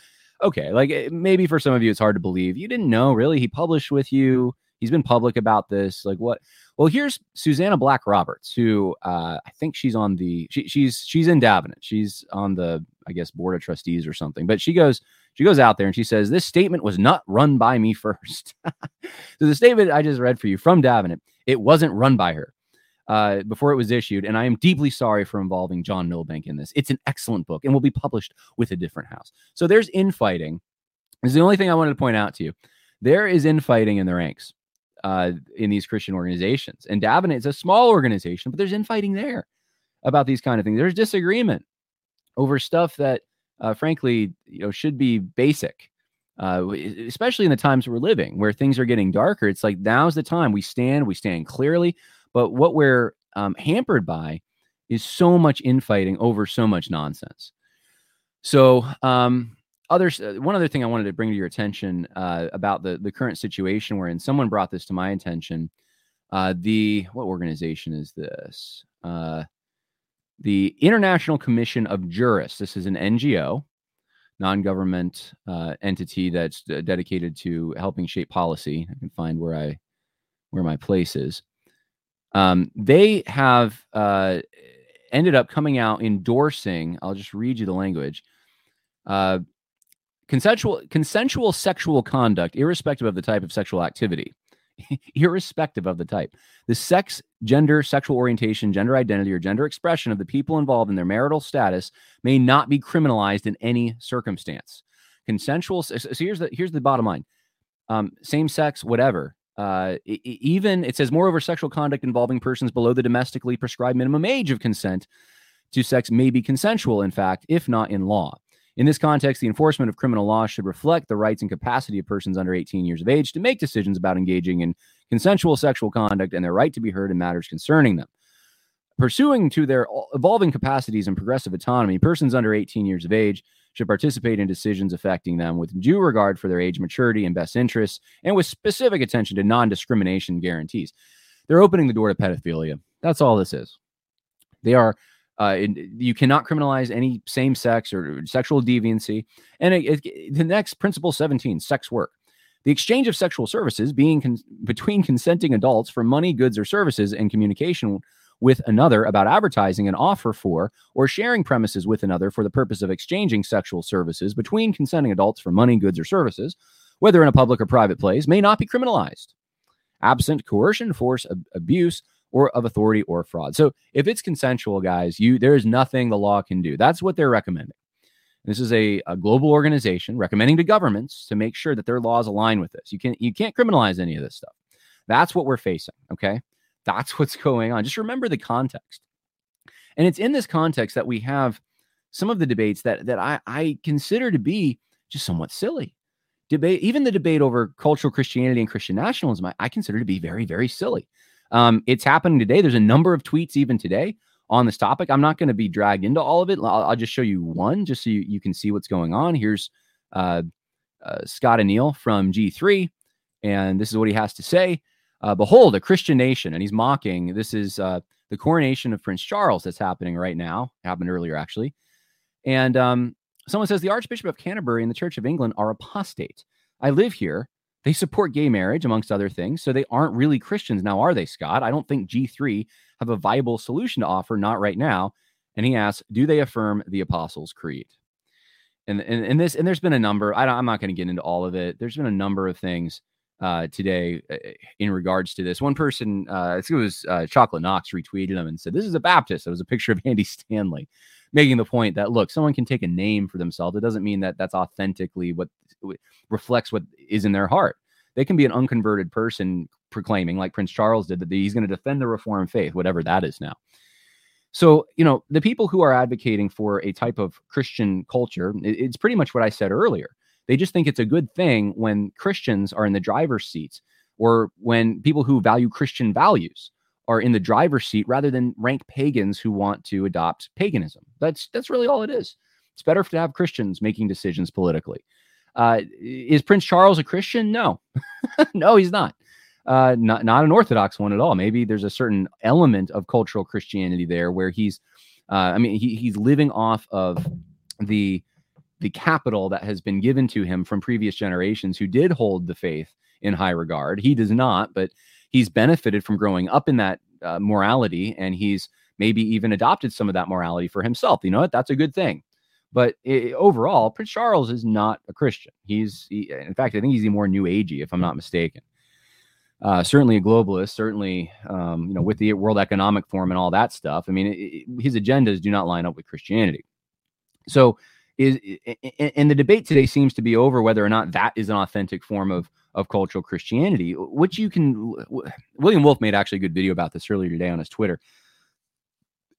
okay, like eh, maybe for some of you it's hard to believe. You didn't know, really. He published with you. He's been public about this. Like what? Well, here's Susannah Black Roberts, who uh, I think she's on the she, she's she's in Davenant. She's on the I guess board of trustees or something. But she goes she goes out there and she says this statement was not run by me first. so the statement I just read for you from Davenant, it wasn't run by her uh, before it was issued. And I am deeply sorry for involving John Milbank in this. It's an excellent book and will be published with a different house. So there's infighting. This is the only thing I wanted to point out to you. There is infighting in the ranks uh, in these Christian organizations. And Davenant is a small organization, but there's infighting there about these kind of things. There's disagreement over stuff that, uh, frankly, you know, should be basic. Uh, especially in the times we're living where things are getting darker it's like now's the time we stand we stand clearly but what we're um, hampered by is so much infighting over so much nonsense. So, um, others, uh, one other thing I wanted to bring to your attention uh, about the the current situation wherein someone brought this to my attention. Uh, the what organization is this? Uh, the International Commission of Jurists. This is an NGO, non-government uh, entity that's dedicated to helping shape policy. I can find where I where my place is. Um, they have uh, ended up coming out endorsing. I'll just read you the language. Uh, consensual consensual sexual conduct, irrespective of the type of sexual activity, irrespective of the type, the sex, gender, sexual orientation, gender identity, or gender expression of the people involved in their marital status may not be criminalized in any circumstance. Consensual. So here's the here's the bottom line. Um, same sex, whatever uh, even it says, moreover, sexual conduct involving persons below the domestically prescribed minimum age of consent to sex may be consensual, in fact, if not in law. In this context, the enforcement of criminal law should reflect the rights and capacity of persons under 18 years of age to make decisions about engaging in consensual sexual conduct and their right to be heard in matters concerning them. Pursuing to their evolving capacities and progressive autonomy, persons under 18 years of age should participate in decisions affecting them with due regard for their age maturity and best interests, and with specific attention to non discrimination guarantees. They're opening the door to pedophilia. That's all this is. They are. Uh, you cannot criminalize any same sex or sexual deviancy. And it, it, the next principle 17, sex work. The exchange of sexual services being con- between consenting adults for money, goods, or services and communication with another about advertising an offer for or sharing premises with another for the purpose of exchanging sexual services between consenting adults for money, goods, or services, whether in a public or private place, may not be criminalized, absent coercion, force, ab- abuse, or of authority or fraud. So if it's consensual, guys, you there is nothing the law can do. That's what they're recommending. This is a, a global organization recommending to governments to make sure that their laws align with this. You can you can't criminalize any of this stuff. That's what we're facing. Okay. That's what's going on. Just remember the context. And it's in this context that we have some of the debates that that I, I consider to be just somewhat silly. Debate, even the debate over cultural Christianity and Christian nationalism, I, I consider to be very, very silly. Um, it's happening today. There's a number of tweets even today on this topic. I'm not going to be dragged into all of it. I'll, I'll, just show you one just so you, you can see what's going on. Here's uh, uh, Scott Aniol from G3, and this is what he has to say uh, behold, a Christian nation. And he's mocking this is uh, the coronation of Prince Charles that's happening right now, happened earlier, actually. And um, someone says the Archbishop of Canterbury and the Church of England are apostate. I live here. They support gay marriage, amongst other things. So they aren't really Christians now, are they, Scott? I don't think G3 have a viable solution to offer, not right now. And he asks, do they affirm the Apostles' Creed? And, and, and this and there's been a number. I am not going to get into all of it. There's been a number of things uh, today uh, in regards to this. One person, uh, I think it was uh, Chocolate Knox, retweeted him and said, "This is a Baptist." It was a picture of Andy Stanley, making the point that look, someone can take a name for themselves. It doesn't mean that that's authentically what reflects what is in their heart. They can be an unconverted person proclaiming, like Prince Charles did, that he's going to defend the Reformed faith, whatever that is now. So, you know, the people who are advocating for a type of Christian culture, it's pretty much what I said earlier. They just think it's a good thing when Christians are in the driver's seat or when people who value Christian values are in the driver's seat rather than rank pagans who want to adopt paganism. That's that's really all it is. It's better to have Christians making decisions politically. Uh, is Prince Charles a Christian? No, no, he's not. Uh, not not an Orthodox one at all. Maybe there's a certain element of cultural Christianity there where he's, uh, I mean, he, he's living off of the the capital that has been given to him from previous generations who did hold the faith in high regard. He does not, but he's benefited from growing up in that uh, morality and he's maybe even adopted some of that morality for himself. You know what? That's a good thing. But it, overall, Prince Charles is not a Christian. He's, he, in fact, I think he's even more New Agey, if I'm not mistaken. Uh, certainly a globalist, certainly, um, you know, with the World Economic Forum and all that stuff. I mean, it, it, his agendas do not line up with Christianity. So is and the debate today seems to be over whether or not that is an authentic form of of cultural Christianity, which you can. William Wolfe made actually a good video about this earlier today on his Twitter.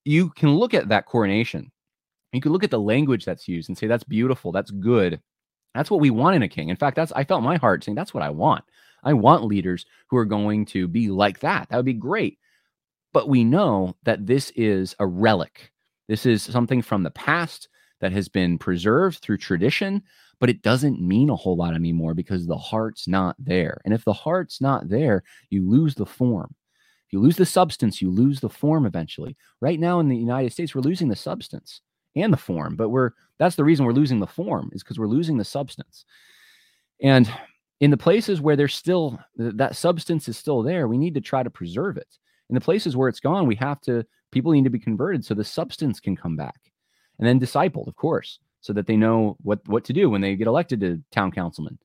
You can look at that coronation. You could look at the language that's used and say that's beautiful, that's good, that's what we want in a king. In fact, that's I felt my heart saying that's what I want. I want leaders who are going to be like that. That would be great. But we know that this is a relic. This is something from the past that has been preserved through tradition, but it doesn't mean a whole lot anymore because the heart's not there. And if the heart's not there, you lose the form. You lose the substance, you lose the form eventually. Right now in the United States, we're losing the substance and the form, but we're that's the reason we're losing the form is because we're losing the substance. And in the places where there's still that substance is still there, we need to try to preserve it. In the places where it's gone, we have to people need to be converted so the substance can come back and then discipled, of course, so that they know what what to do when they get elected to town councilman.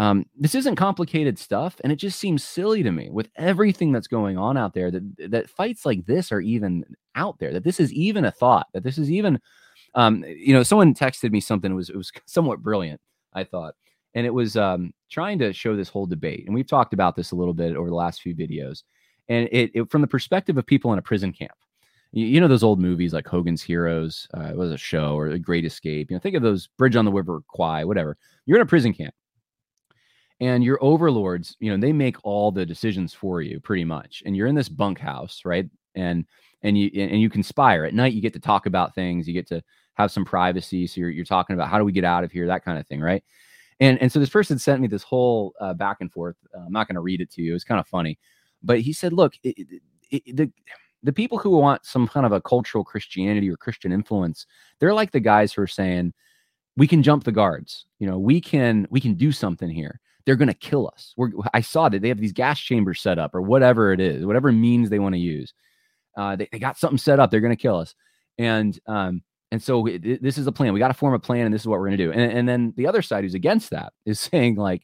Um, this isn't complicated stuff, and it just seems silly to me with everything that's going on out there that that fights like this are even out there. That this is even a thought. That this is even, um, you know, someone texted me something. It was it was somewhat brilliant. I thought, and it was um, trying to show this whole debate, and we've talked about this a little bit over the last few videos, and it, it from the perspective of people in a prison camp you, you know those old movies like Hogan's Heroes, uh, it was a show or The Great Escape. You know, think of those Bridge on the River Kwai, whatever. You're in a prison camp, and your overlords, you know, they make all the decisions for you pretty much. And you're in this bunkhouse, right? And and you and you conspire at night. You get to talk about things. You get to have some privacy. So you're you're talking about how do we get out of here, that kind of thing, right? And and so this person sent me this whole uh, back and forth. Uh, I'm not going to read it to you. It's kind of funny, but he said, look, it, it, it, the the people who want some kind of a cultural Christianity or Christian influence, they're like the guys who are saying, we can jump the guards. You know, we can we can do something here. They're going to kill us. We're, I saw that they have these gas chambers set up or whatever it is, whatever means they want to use. Uh, they, they got something set up. They're going to kill us. And um, and so this is a plan. We got to form a plan, and this is what we're going to do. And, and then the other side, who's against that, is saying like,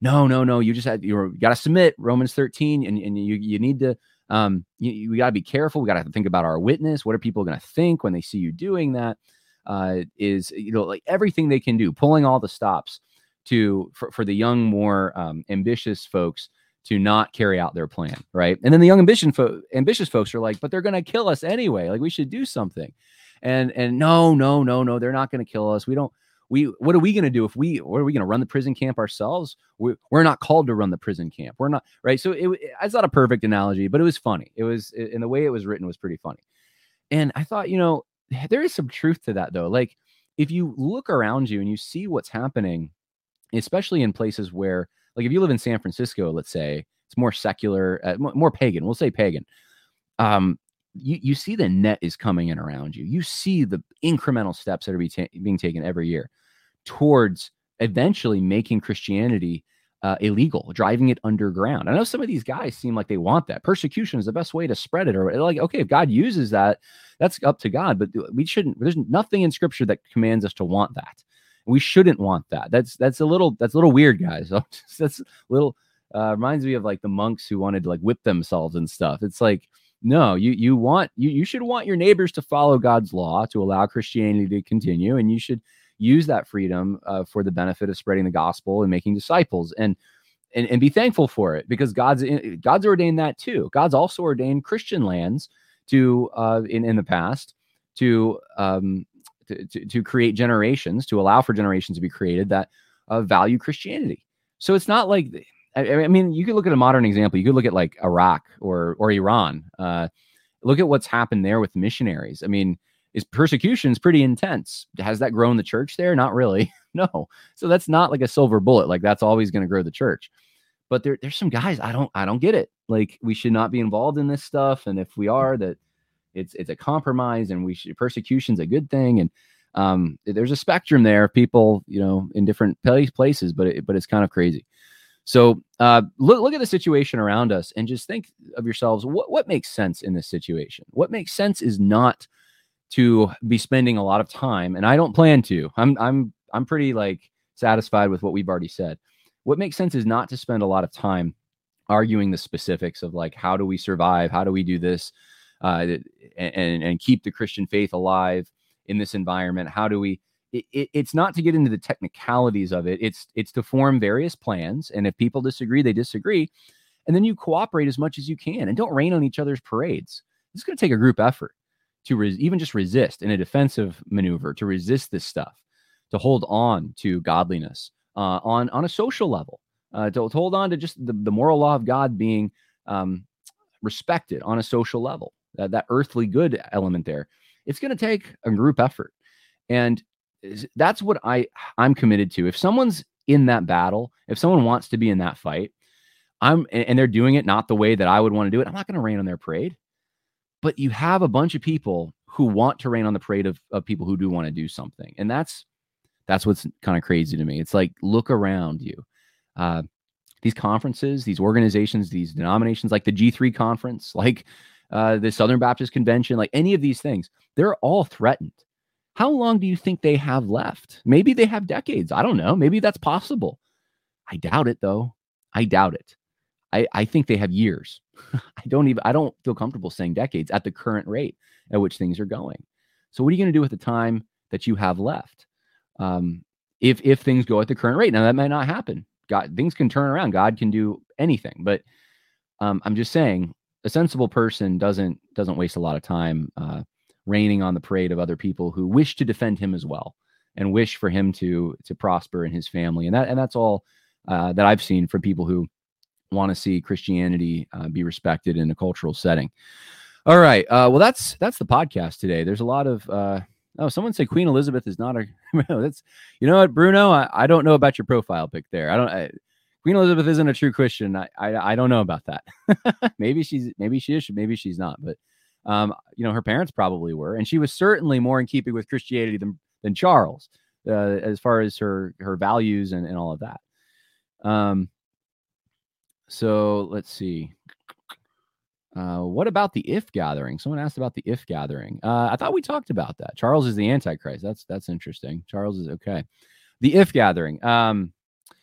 no, no, no. You just had you got to submit Romans 13, and, and you you need to um you, we got to be careful. We got to think about our witness. What are people going to think when they see you doing that? Uh, is you know like everything they can do, pulling all the stops to for, for the young, more um, ambitious folks to not carry out their plan, right? And then the young ambition fo- ambitious folks are like, but they're going to kill us anyway. Like we should do something. And and no, no, no, no, they're not going to kill us. We don't. We what are we going to do if we what are we going to run the prison camp ourselves? We, we're not called to run the prison camp. We're not right. So it, it's not a perfect analogy, but it was funny. It was in the way it was written was pretty funny. And I thought, you know, there is some truth to that though. Like if you look around you and you see what's happening, especially in places where like if you live in San Francisco, let's say it's more secular, uh, more pagan. We'll say pagan. Um, you you see the net is coming in around you. You see the incremental steps that are be ta- being taken every year towards eventually making Christianity uh, illegal, driving it underground. I know some of these guys seem like they want that. Persecution is the best way to spread it, or like, okay, if God uses that, that's up to God. But we shouldn't. There's nothing in Scripture that commands us to want that. We shouldn't want that. That's that's a little that's a little weird, guys. that's a little uh, reminds me of like the monks who wanted to like whip themselves and stuff. It's like no, you you want you you should want your neighbors to follow God's law to allow Christianity to continue, and you should use that freedom uh, for the benefit of spreading the gospel and making disciples and. And, and be thankful for it because God's God's ordained that too. God's also ordained Christian lands to uh, in in the past to um, to, to, create generations, to allow for generations to be created that uh, value Christianity. So it's not like, I, I, mean, you could look at a modern example. You could look at like Iraq or or Iran. Uh, look at what's happened there with missionaries. I mean, is persecution is pretty intense. Has that grown the church there? Not really. no. So that's not like a silver bullet. Like that's always going to grow the church. But there, there's some guys I don't I don't get it. Like we should not be involved in this stuff, and if we are, that it's it's a compromise and we should persecution's a good thing. And um, there's a spectrum there of people you know in different places but it, but it's kind of crazy. So uh, look look at the situation around us and just think of yourselves what what makes sense in this situation? What makes sense is not to be spending a lot of time and I don't plan to. I'm I'm I'm pretty like satisfied with what we've already said. What makes sense is not to spend a lot of time arguing the specifics of like how do we survive? How do we do this uh, and and keep the Christian faith alive in this environment? How do we? It, it, it's not to get into the technicalities of it. It's it's to form various plans, and if people disagree, they disagree, and then you cooperate as much as you can, and don't rain on each other's parades. It's going to take a group effort to res- even just resist in a defensive maneuver to resist this stuff, to hold on to godliness uh, on on a social level, uh, to, to, hold on to just the, the moral law of God being um, respected on a social level that, that earthly good element there it's going to take a group effort. And that's what i i'm committed to. If someone's in that battle if someone wants to be in that fight i'm and they're doing it not the way that i would want to do it i'm not going to rain on their parade. But you have a bunch of people who want to rain on the parade of, of people who do want to do something. And that's that's what's kind of crazy to me. It's like look around you. Uh, these conferences these organizations these denominations like the g3 conference like uh, the Southern Baptist Convention, like any of these things, they're all threatened. How long do you think they have left? Maybe they have decades. I don't know. Maybe that's possible. I doubt it, though. I doubt it. I, I think they have years. I don't even I don't feel comfortable saying decades at the current rate at which things are going. So what are you going to do with the time that you have left? Um, if if things go at the current rate, now that might not happen. God, things can turn around. God can do anything, but um, I'm just saying a sensible person doesn't doesn't waste a lot of time uh, raining on the parade of other people who wish to defend him as well and wish for him to to prosper in his family and that and that's all uh, that I've seen for people who want to see Christianity uh, be respected in a cultural setting. All right. Uh, well, that's that's the podcast today. There's a lot of uh, oh, someone said Queen Elizabeth is not a. that's you know what, Bruno. I, I don't know about your profile pic there. I don't. I, Queen Elizabeth isn't a true Christian. I I, I don't know about that. maybe she's maybe she is. Maybe she's not. But um, you know, her parents probably were, and she was certainly more in keeping with Christianity than than Charles, uh, as far as her her values and, and all of that. Um, so let's see. Uh, what about the if gathering? Someone asked about the if gathering. Uh, I thought we talked about that. Charles is the Antichrist. That's that's interesting. Charles is okay. The if gathering. Um,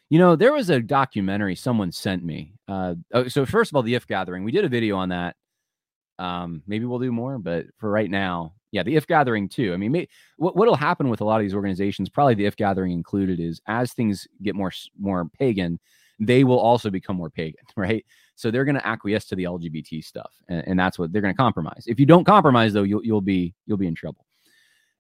you know, there was a documentary someone sent me. Uh, oh, so first of all, the if gathering. We did a video on that. Um, maybe we'll do more, but for right now, yeah, the if gathering too. I mean, may, what what'll happen with a lot of these organizations, probably the if gathering included, is as things get more more pagan, they will also become more pagan, right? So they're going to acquiesce to the LGBT stuff, and, and that's what they're going to compromise. If you don't compromise, though, you'll you'll be you'll be in trouble.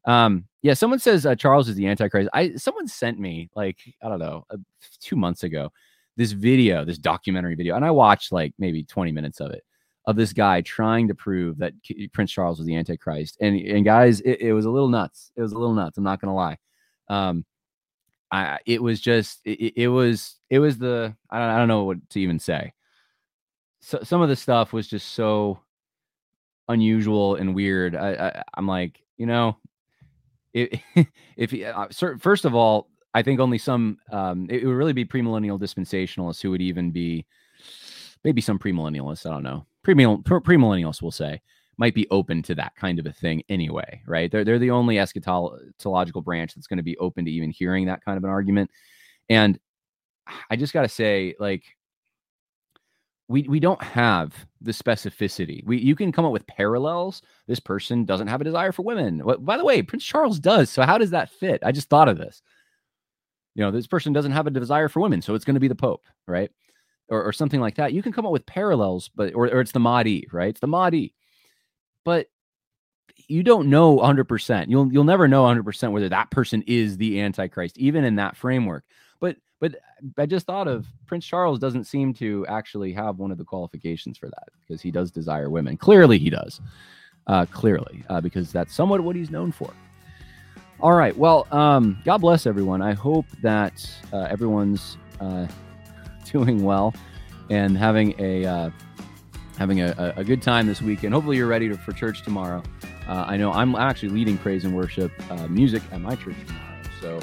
Um, yeah, someone says uh, Charles is the Antichrist. I someone sent me like I don't know uh, two months ago this video, this documentary video, and I watched like maybe twenty minutes of it of this guy trying to prove that Prince Charles was the Antichrist. And and guys, it, it was a little nuts. It was a little nuts. I'm not gonna lie. Um, I it was just it, it was it was the I don't I don't know what to even say. So some of the stuff was just so unusual and weird. I, I I'm like you know if if uh, first of all, I think only some um, it, would really be premillennial dispensationalists who would even be maybe some premillennialists. I don't know premillennialists will say might be open to that kind of a thing anyway, right? They're they're the only eschatological branch that's going to be open to even hearing that kind of an argument. And I just got to say, like, we we don't have the specificity. We you can come up with parallels. This person doesn't have a desire for women. By the way, Prince Charles does. So how does that fit? I just thought of this. You know, this person doesn't have a desire for women, so it's going to be the Pope, right? Or, or something like that. You can come up with parallels, but or, or it's the Mahdi, right? It's the Mahdi. But you don't know 100%. You'll you'll never know 100% whether that person is the antichrist even in that framework. But I just thought of Prince Charles doesn't seem to actually have one of the qualifications for that because he does desire women. Clearly, he does. Uh, clearly, uh, because that's somewhat what he's known for. All right. Well, um, God bless everyone. I hope that uh, everyone's uh, doing well and having a uh, having a, a, good time this weekend. Hopefully, you're ready to, for church tomorrow. Uh, I know I'm actually leading praise and worship music at my church tomorrow, so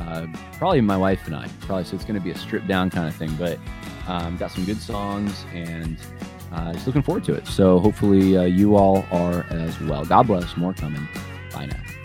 uh, probably my wife and I. Probably so it's going to be a stripped down kind of thing, but um, got some good songs and uh, just looking forward to it. So hopefully uh, you all are as well. God bless. More coming. Bye now.